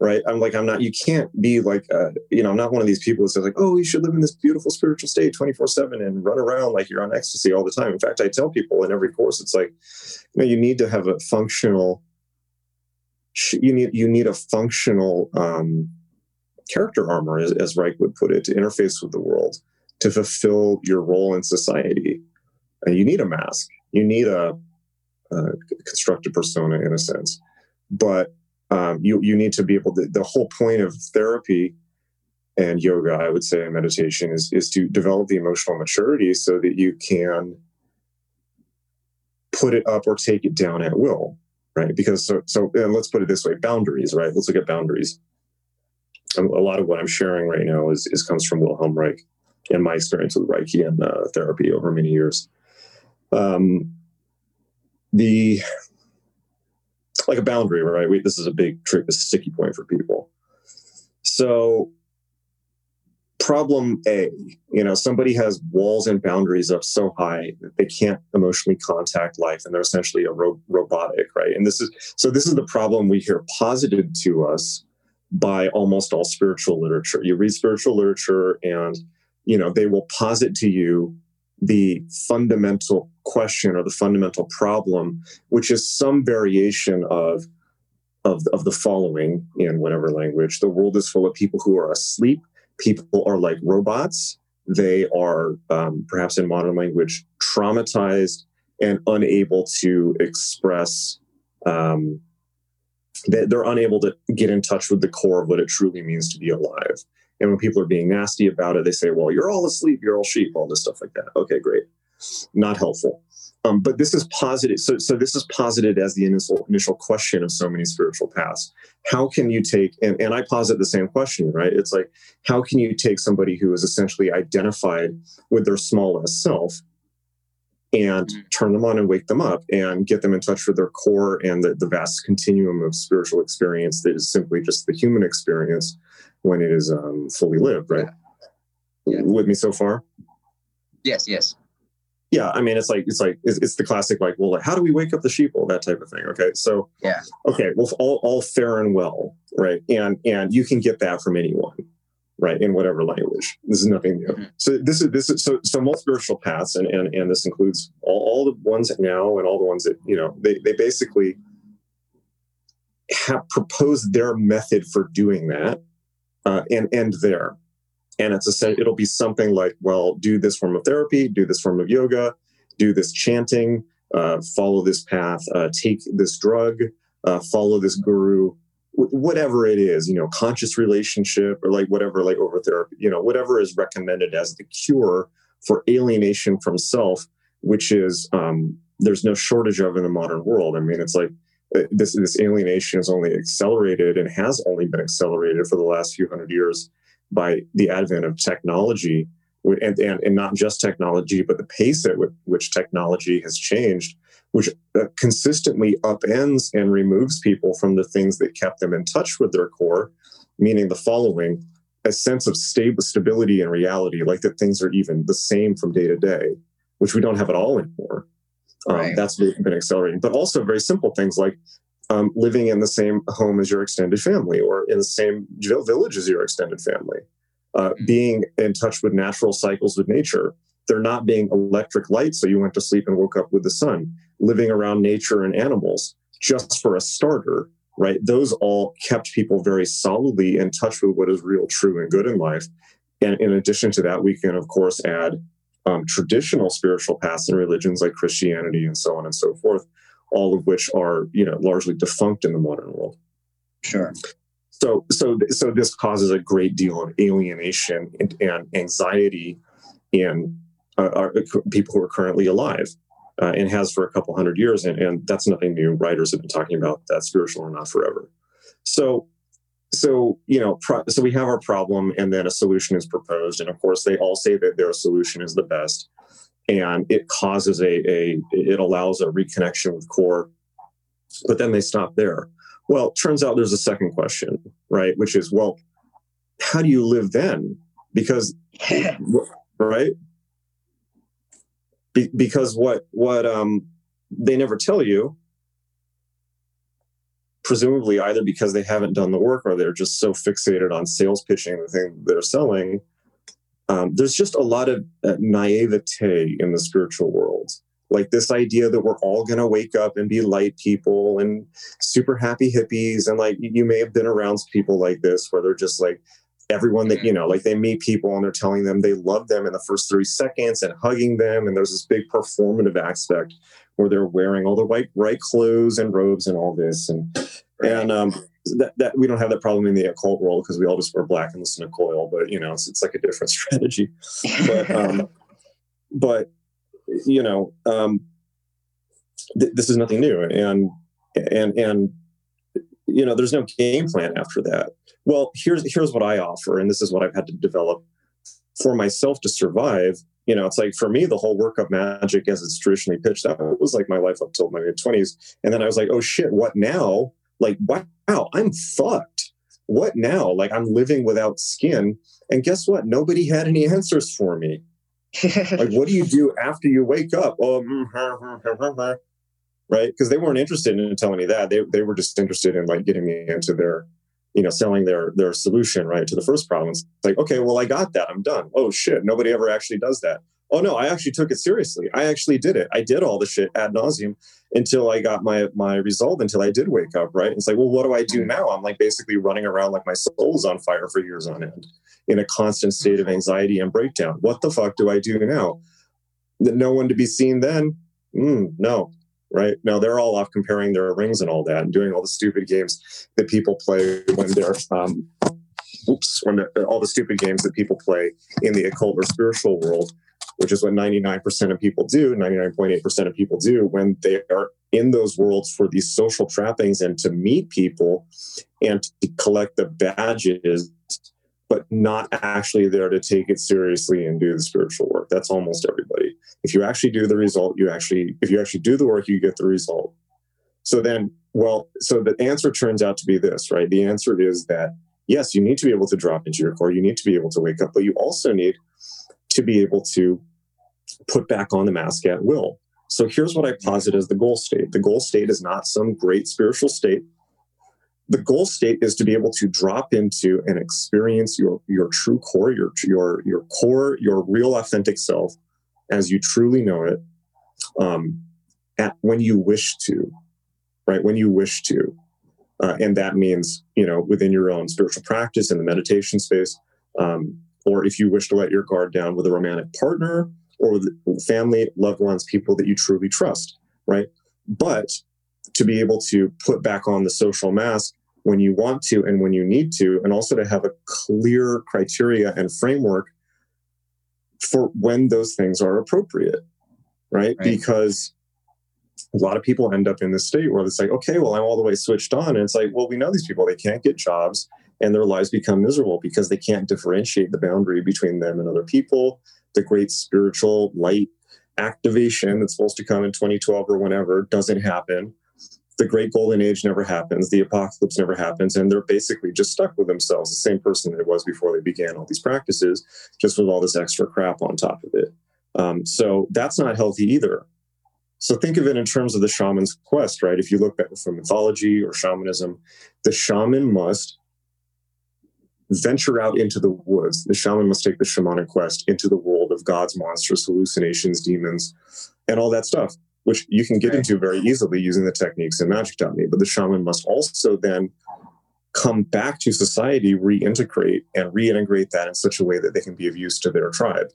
right? I'm like i'm not you can't be like uh, you know i'm not one of these people that says like oh you should live in this beautiful spiritual state 24 7 and run around like you're on ecstasy all the time. In fact i tell people in every course it's like you know you need to have a functional you need you need a functional um, character armor as, as reich would put it to interface with the world to fulfill your role in society. And you need a mask. You need a, a constructed persona in a sense. But um, you you need to be able to. The whole point of therapy and yoga, I would say, and meditation is is to develop the emotional maturity so that you can put it up or take it down at will, right? Because so so let's put it this way: boundaries, right? Let's look at boundaries. Um, a lot of what I'm sharing right now is is comes from Wilhelm Reich and my experience with Reichian uh, therapy over many years. Um, the [LAUGHS] like a boundary, right? We, this is a big trick, a sticky point for people. So, problem A, you know, somebody has walls and boundaries up so high that they can't emotionally contact life, and they're essentially a ro- robotic, right? And this is so. This is the problem we hear posited to us by almost all spiritual literature. You read spiritual literature, and you know they will posit to you the fundamental question or the fundamental problem, which is some variation of, of, of the following in whatever language. The world is full of people who are asleep. People are like robots. They are, um, perhaps in modern language, traumatized and unable to express. Um, they're unable to get in touch with the core of what it truly means to be alive. And when people are being nasty about it, they say, well, you're all asleep, you're all sheep, all this stuff like that. Okay, great. Not helpful. Um, but this is positive. So, so this is posited as the initial, initial question of so many spiritual paths. How can you take, and, and I posit the same question, right? It's like, how can you take somebody who is essentially identified with their smallest self and mm-hmm. turn them on and wake them up and get them in touch with their core and the, the vast continuum of spiritual experience that is simply just the human experience when it is um, fully lived, right? Yeah. With me so far? Yes, yes. Yeah, I mean, it's like it's like it's, it's the classic like, well, like, how do we wake up the sheeple? That type of thing. Okay, so yeah, okay, well, all all fair and well, right? And and you can get that from anyone, right? In whatever language. This is nothing new. Mm-hmm. So this is this is so so most spiritual paths, and and and this includes all, all the ones now and all the ones that you know they they basically have proposed their method for doing that uh, and end there. And it's a it'll be something like, well, do this form of therapy, do this form of yoga, do this chanting, uh, follow this path, uh, take this drug, uh, follow this guru, whatever it is, you know, conscious relationship or like whatever, like over therapy, you know, whatever is recommended as the cure for alienation from self, which is um, there's no shortage of in the modern world. I mean, it's like this this alienation is only accelerated and has only been accelerated for the last few hundred years by the advent of technology and, and, and not just technology but the pace at which technology has changed which uh, consistently upends and removes people from the things that kept them in touch with their core meaning the following a sense of stable stability and reality like that things are even the same from day to day which we don't have at all anymore um, right. That's been accelerating, but also very simple things like um, living in the same home as your extended family or in the same village as your extended family, uh, mm-hmm. being in touch with natural cycles with nature. There not being electric light, so you went to sleep and woke up with the sun, living around nature and animals, just for a starter, right? Those all kept people very solidly in touch with what is real, true, and good in life. And in addition to that, we can, of course, add um, traditional spiritual paths and religions like Christianity and so on and so forth, all of which are you know largely defunct in the modern world. Sure. So so so this causes a great deal of alienation and, and anxiety in uh, our, people who are currently alive. Uh, and has for a couple hundred years, and, and that's nothing new. Writers have been talking about that spiritual or not forever. So so you know pro- so we have our problem and then a solution is proposed. And of course they all say that their solution is the best. And it causes a, a it allows a reconnection with core but then they stop there. Well turns out there's a second question right? Which is well how do you live then? Because [LAUGHS] right? Be- because what what um they never tell you presumably either because they haven't done the work or they're just so fixated on sales pitching the thing they're selling. Um, there's just a lot of uh, naivete in the spiritual world. Like this idea that we're all going to wake up and be light people and super happy hippies. And like you may have been around people like this where they're just like, everyone that you know like they meet people and they're telling them they love them in the first three seconds and hugging them and there's this big performative aspect where they're wearing all the white right clothes and robes and all this. And and um, that, that we don't have that problem in the occult world because we all just wear black and listen to coil but you know it's, it's like a different [LAUGHS] strategy. But um, [LAUGHS] but you know um, th- this is nothing new. And and and you know there's no game plan after that. Well here's here's what i offer and this is what i've had to develop for myself to survive you know, it's like for me, the whole work of magic as it's traditionally pitched, that was like my life up till my mid 20s. And then I was like, oh shit, what now? Like, wow, I'm fucked. What now? Like, I'm living without skin. And guess what? Nobody had any answers for me. [LAUGHS] like, what do you do after you wake up? Oh, mm, right? Because they weren't interested in telling me that. They, they were just interested in like getting me into their you know selling their their solution right to the first problem. It's like okay well i got that. I'm done. Oh shit. Nobody ever actually does that. Oh no i actually took it seriously. I actually did it. I did all the shit ad nauseum until i got my my result until i did wake up right? It's like well what do i do mm-hmm. now? I'm like basically running around like my soul's on fire for years on end in a constant state of anxiety and breakdown. What the fuck do i do now? No one to be seen then? Mm, no right? Now they're all off comparing their rings and all that and doing all the stupid games that people play when they're, um, oops, when all the stupid games that people play in the occult or spiritual world, which is what 99% of people do, 99.8% of people do when they are in those worlds for these social trappings and to meet people and to collect the badges but not actually there to take it seriously and do the spiritual work. That's almost everybody. If you actually do the result, you actually, if you actually do the work, you get the result. So then, well, so the answer turns out to be this, right? The answer is that yes, you need to be able to drop into your core, you need to be able to wake up, but you also need to be able to put back on the mask at will. So here's what I posit as the goal state. The goal state is not some great spiritual state the goal state is to be able to drop into and experience your your true core your your your core your real authentic self as you truly know it um, at when you wish to right? When you wish to. Uh, and that means you know within your own spiritual practice in the meditation space um, or if you wish to let your guard down with a romantic partner or with family loved ones people that you truly trust right? But to be able to put back on the social mask when you want to and when you need to, and also to have a clear criteria and framework for when those things are appropriate, right? right? Because a lot of people end up in this state where it's like, okay, well, I'm all the way switched on. And it's like, well, we know these people, they can't get jobs and their lives become miserable because they can't differentiate the boundary between them and other people. The great spiritual light activation that's supposed to come in 2012 or whenever doesn't happen the great golden age never happens, the apocalypse never happens, and they're basically just stuck with themselves, the same person that it was before they began all these practices, just with all this extra crap on top of it. Um, so that's not healthy either. So think of it in terms of the shaman's quest, right? If you look at from mythology or shamanism, the shaman must venture out into the woods. The shaman must take the shamanic quest into the world of gods, monsters, hallucinations, demons, and all that stuff which you can get right. into very easily using the techniques in Magick.me. But the shaman must also then come back to society, reintegrate, and reintegrate that in such a way that they can be of use to their tribe.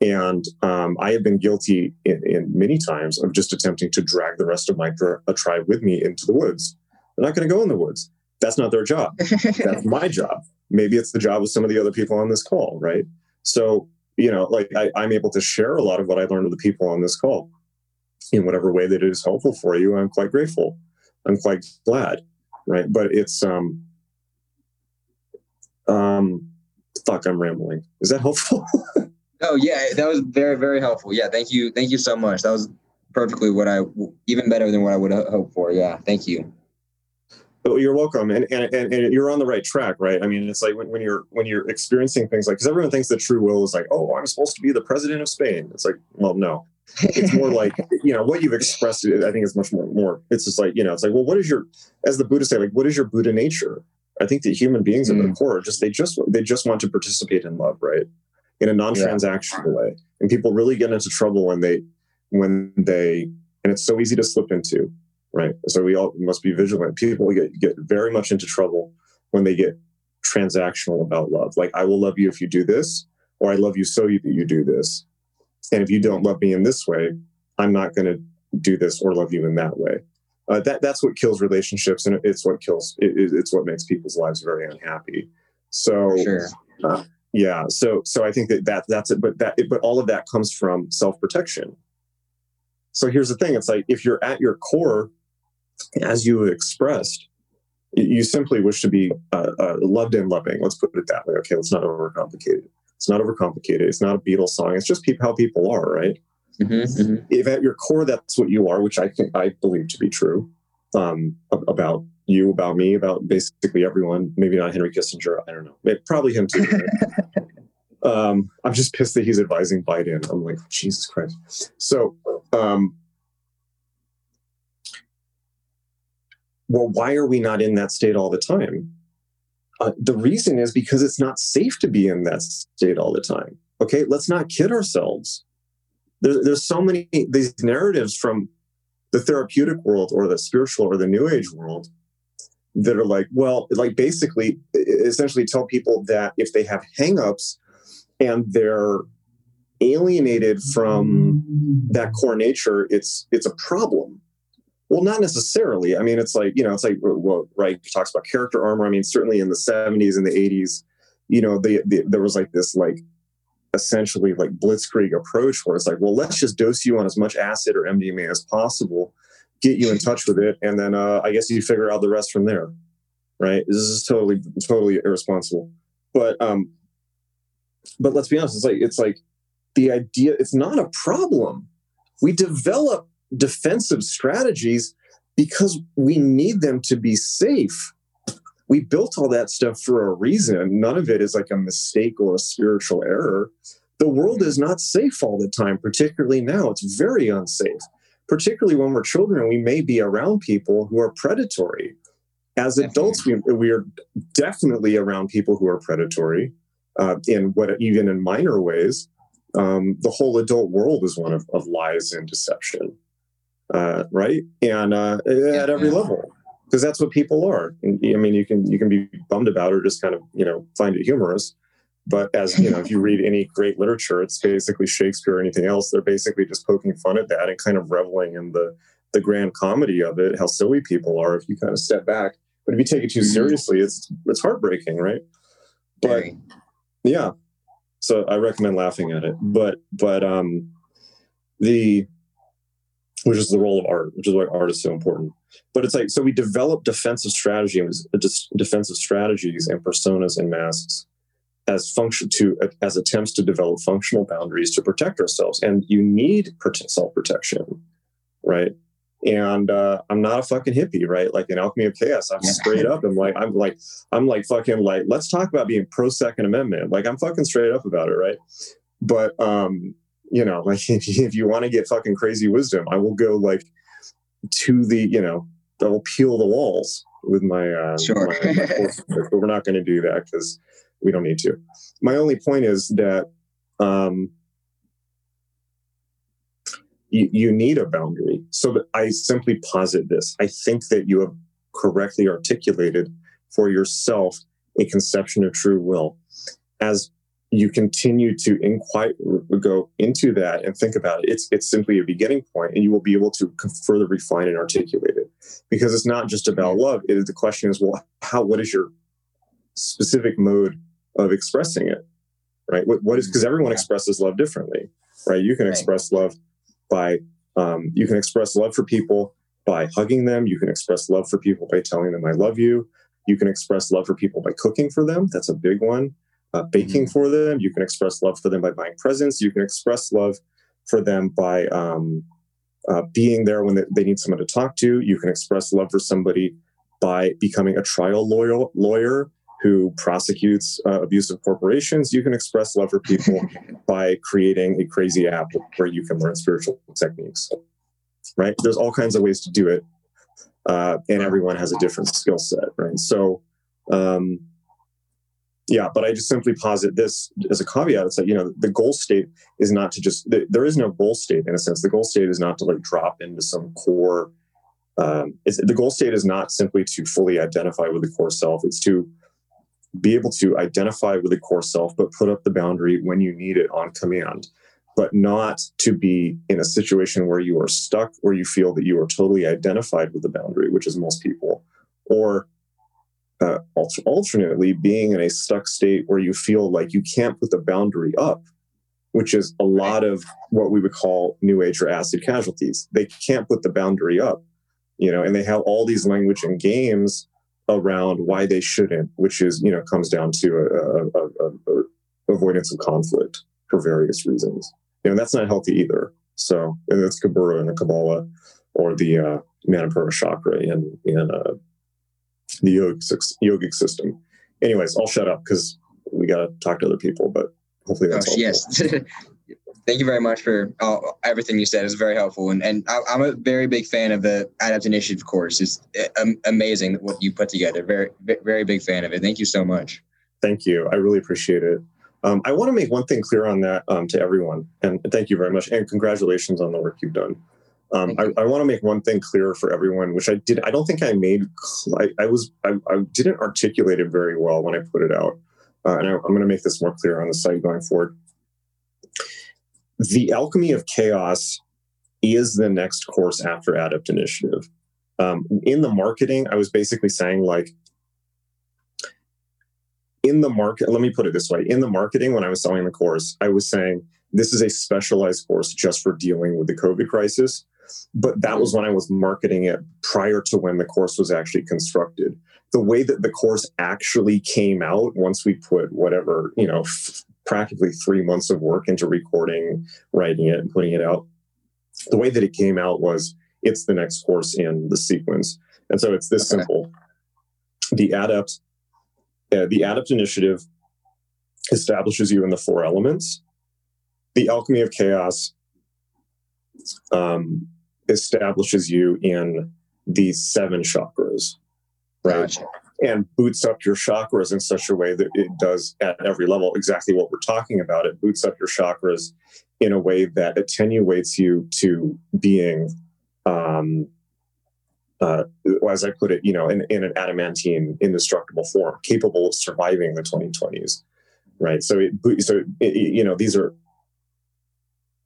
And um, I have been guilty in, in, many times of just attempting to drag the rest of my a tribe with me into the woods. They're not going to go in the woods. That's not their job. [LAUGHS] That's my job. Maybe it's the job of some of the other people on this call, right? So, you know, like I, I'm able to share a lot of what I learned with the people on this call in whatever way that it is helpful for you. I'm quite grateful. I'm quite glad, right? But it's um, um, fuck, I'm rambling. Is that helpful? [LAUGHS] oh yeah, that was very very helpful. Yeah, thank you, thank you so much. That was perfectly what I even better than what I would hope for. Yeah, thank you. Oh, you're welcome, and, and and and you're on the right track, right? I mean, it's like when, when you're when you're experiencing things like because everyone thinks that true will is like, oh, I'm supposed to be the president of Spain. It's like, well, no, it's more [LAUGHS] like you know what you've expressed. I think it's much more more. It's just like you know, it's like, well, what is your as the Buddha say, like, what is your Buddha nature? I think that human beings mm. at their core just they just they just want to participate in love, right? In a non-transactional yeah. way. And people really get into trouble when they when they and it's so easy to slip into, right? So we all must be vigilant. People get get very much into trouble when they get transactional about love. Like I will love you if you do this, or I love you so that you do this. And if you don't love me in this way, I'm not going to do this or love you in that way. Uh, that that's what kills relationships and it's what kills it, it's what makes people's lives very unhappy. So sure. uh, yeah so so i think that, that that's it but that but all of that comes from self-protection. So here's the thing it's like if you're at your core as you expressed you simply wish to be uh, uh, loved and loving let's put it that way okay let's not overcomplicate it it's not overcomplicated it's not a beatles song it's just people, how people are right Mm-hmm, mm-hmm. If at your core that's what you are, which I think I believe to be true um, about you, about me, about basically everyone. Maybe not Henry Kissinger. I don't know. Maybe, probably him too. [LAUGHS] um, I'm just pissed that he's advising Biden. I'm like, Jesus Christ. So, um, well, why are we not in that state all the time? Uh, the reason is because it's not safe to be in that state all the time. Okay, let's not kid ourselves there, there's so many these narratives from the therapeutic world or the spiritual or the new age world that are like, well, like basically essentially tell people that if they have hangups and they're alienated from that core nature, it's it's a problem. Well, not necessarily. I mean, it's like, you know, it's like, well, Reich, talks about character armor. I mean, certainly in the 70s and the 80s, you know, the, the, there was like this like essentially like blitzkrieg approach where it's like, well, let's just dose you on as much acid or MDMA as possible, get you in touch with it, and then uh, I guess you figure out the rest from there. Right? This is totally totally irresponsible. But um, but let's be honest, it's like it's like the idea. It's not a problem. We develop defensive strategies because we need them to be safe we built all that stuff for a reason. None of it is like a mistake or a spiritual error. The world is not safe all the time, particularly now. It's very unsafe, particularly when we're children. We may be around people who are predatory. As adults, we, we are definitely around people who are predatory uh, in what even in minor ways. Um, the whole adult world is one of, of lies and deception, uh, right? And uh, at every level because that's what people are. And, I mean, you can you can be bummed about or just kind of you know find it humorous. But as you know, if you [LAUGHS] read any great literature, it's basically Shakespeare or anything else. They're basically just poking fun at that and kind of reveling in the the grand comedy of it, how silly people are if you kind of step back. But if you take it too mm-hmm. seriously, it's it's heartbreaking, right? But yeah, so I recommend laughing at it. But but um, the which is the role of art, which is why art is so important. But it's like so we develop defensive strategies, defensive strategies and personas and masks as function to as attempts to develop functional boundaries to protect ourselves. And you need self protection, right? And uh, I'm not a fucking hippie, right? Like in Alchemy of Chaos, I'm straight up. I'm like, I'm like, I'm like fucking like, let's talk about being pro Second Amendment. Like I'm fucking straight up about it, right? But um, you know, [LAUGHS] like if you, if you want to get fucking crazy wisdom, I will go like to the, you know, I will peel the walls with my, uh, sure. my, my [LAUGHS] but we're not going to do that because we don't need to. My only point is that um, you, you need a boundary. So that I simply posit this. I think that you have correctly articulated for yourself a conception of true will as you continue to inquire, go into that and think about it. It's it's simply a beginning point, and you will be able to further refine and articulate it because it's not just about love. It is the question is, well, how? What is your specific mode of expressing it? Right? What, what is because everyone expresses love differently, right? You can express love by um, you can express love for people by hugging them. You can express love for people by telling them I love you. You can express love for people by cooking for them. That's a big one uh, baking mm-hmm. for them. You can express love for them by buying presents. You can express love for them by um, uh, being there when they need someone to talk to. You can express love for somebody by becoming a trial lawyer, lawyer who prosecutes uh, abusive corporations. You can express love for people [LAUGHS] by creating a crazy app where you can learn spiritual techniques. Right? There's all kinds of ways to do it, uh, and everyone has a different skill set. Right? So. Um, yeah, but I just simply posit this as a caveat. It's that you know the goal state is not to just there is no goal state in a sense. The goal state is not to like drop into some core. Um, the goal state is not simply to fully identify with the core self. It's to be able to identify with the core self, but put up the boundary when you need it on command, but not to be in a situation where you are stuck, where you feel that you are totally identified with the boundary, which is most people, or uh, alternately being in a stuck state where you feel like you can't put the boundary up which is a lot of what we would call new age or acid casualties. They can't put the boundary up you know and they have all these language and games around why they shouldn't which is you know comes down to a, a, a, avoidance of conflict for various reasons. You know that's not healthy either. So and that's kabbalah and the kabbalah or the uh, manipura chakra in in uh, the yogic, yogic system. Anyways, I'll shut up because we got to talk to other people, but hopefully that's oh, Yes. [LAUGHS] Thank you very much for all, everything you said. It's very helpful. And, and I, am a very big fan of the Adept Initiative course. It's um, amazing what you put together. Very, very big fan of it. Thank you so much. Thank you. I really appreciate it. Um, I want to make one thing clear on that um, to everyone. And thank you very much. And congratulations on the work you've done. Um, I, I want to make one thing clear for everyone, which I did. I don't think I made. I, I was. I, I, didn't articulate it very well when I put it out, uh, and I, I'm going to make this more clear on the site going forward. The alchemy of chaos is the next course after Adept Initiative. Um, in the marketing, I was basically saying like, in the market. Let me put it this way: in the marketing, when I was selling the course, I was saying this is a specialized course just for dealing with the COVID crisis but that was when I was marketing it prior to when the course was actually constructed. The way that the course actually came out once we put whatever, you know, f- practically three months of work into recording, writing it, and putting it out, the way that it came out was it's the next course in the sequence. And so it's this okay. simple. The adept, uh, the adept initiative establishes you in the four elements. The alchemy of chaos um, establishes you in these seven chakras, right? Gotcha. And boots up your chakras in such a way that it does at every level exactly what we're talking about. It boots up your chakras in a way that attenuates you to being, um, uh, as I put it, you know, in, in an adamantine, indestructible form, capable of surviving the 2020s, right? So, it, so it, you know, these are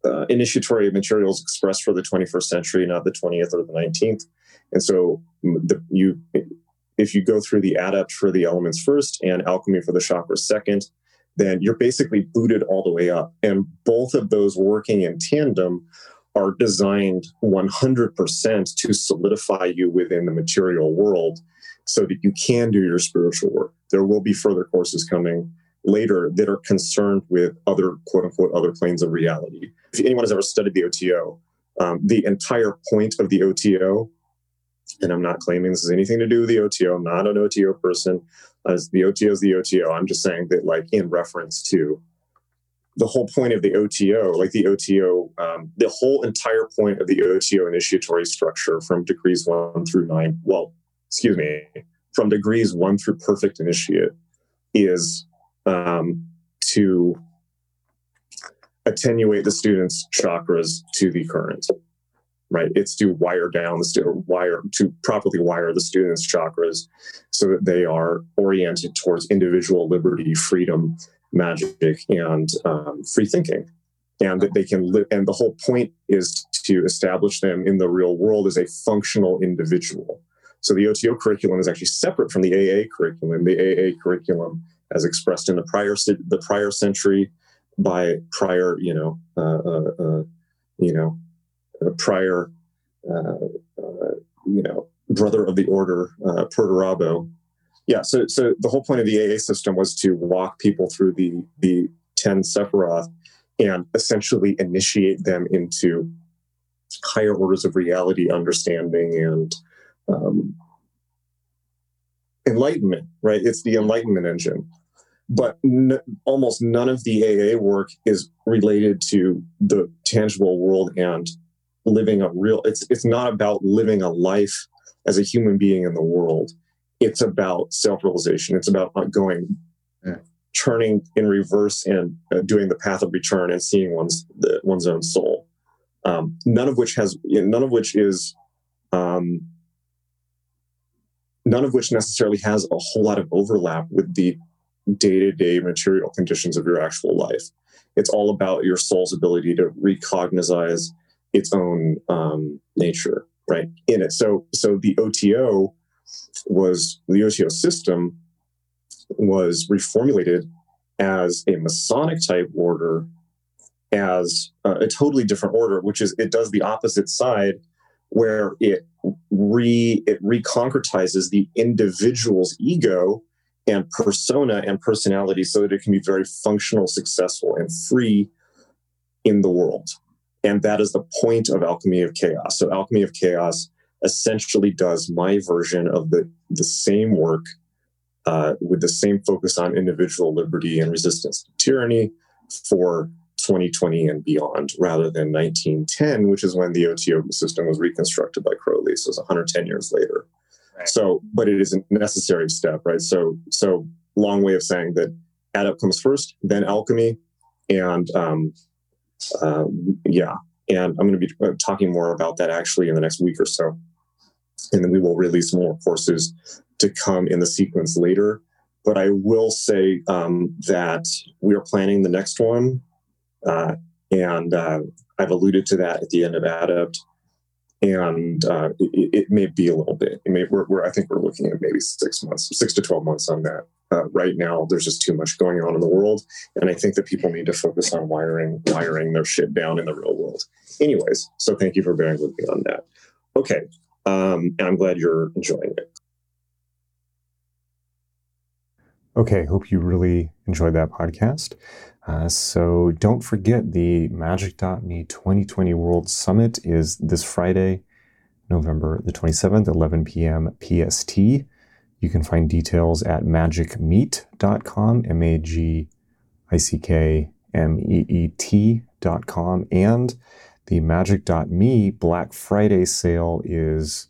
uh, initiatory materials expressed for the 21st century, not the 20th or the 19th. And so the, you, if you go through the adept for the elements first and alchemy for the chakras second, then you're basically booted all the way up. And both of those working in tandem are designed 100% to solidify you within the material world so that you can do your spiritual work. There will be further courses coming later that are concerned with other quote unquote other planes of reality. If anyone has ever studied the OTO, um, the entire point of the OTO, and I'm not claiming this has anything to do with the OTO, I'm not an OTO person. As the OTO is the OTO. I'm just saying that, like, in reference to the whole point of the OTO, like the OTO, um, the whole entire point of the OTO initiatory structure from degrees one through nine, well, excuse me, from degrees one through perfect initiate is um, to attenuate the student's chakras to the current right? It's to wire down the student wire to properly wire the student's chakras so that they are oriented towards individual liberty freedom magic and um, free thinking. And that they can live and the whole point is to establish them in the real world as a functional individual. So the oto curriculum is actually separate from the aa curriculum. The aa curriculum as expressed in the prior the prior century by prior you know uh, uh, uh, you know uh, prior uh, you know brother of the order uh, Perdurabo. Yeah, so so the whole point of the AA system was to walk people through the the ten Sephiroth and essentially initiate them into higher orders of reality understanding and um, enlightenment. Right, it's the enlightenment engine. But n- almost none of the AA work is related to the tangible world and living a real. It's it's not about living a life as a human being in the world. It's about self realization. It's about going, yeah. turning in reverse and uh, doing the path of return and seeing one's the, one's own soul. Um, none of which has none of which is um, none of which necessarily has a whole lot of overlap with the day-to-day material conditions of your actual life. It's all about your soul's ability to recognize its own um, nature right in it. So so the oto was the oto system was reformulated as a masonic type order as a totally different order which is it does the opposite side where it re it reconcretizes the individual's ego and persona and personality so that it can be very functional successful and free in the world and that is the point of Alchemy of Chaos. So, Alchemy of Chaos essentially does my version of the, the same work uh, with the same focus on individual liberty and resistance to tyranny for 2020 and beyond, rather than 1910, which is when the OTO system was reconstructed by Crowley. So, it's 110 years later. So, but it is a necessary step, right? So, so long way of saying that adept comes first, then alchemy, and um, um, yeah, and I'm going to be uh, talking more about that actually in the next week or so. And then we will release more courses to come in the sequence later. But I will say um, that we are planning the next one. Uh, and uh, I've alluded to that at the end of Adept. And uh, it, it, may be a little bit. It may, we're, we're, I think we're looking at maybe six months, six to 12 months on that. Uh, right now there's just too much going on in the world. And i think that people need to focus on wiring wiring their shit down in the real world. Anyways so thank you for bearing with me on that. Okay um, and i'm glad you're enjoying it. Okay hope you really enjoyed that podcast uh, so don't forget the magick.me 2020 world summit is this friday november the 27th 11 p.m pst you can find details at magickmeet.com, M A G I C K M E E T.com. And the magick.me Black Friday sale is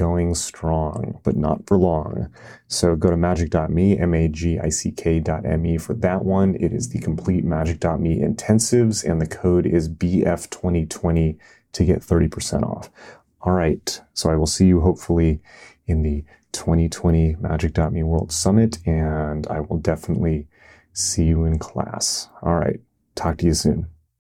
going strong, but not for long. So go to magick.me M A G I C K.me for that one. It is the complete magick.me intensives, and the code is BF2020 to get 30% off. All right. So I will see you hopefully in the 2020 Magick.me World Summit, and I will definitely see you in class. All right. Talk to you soon.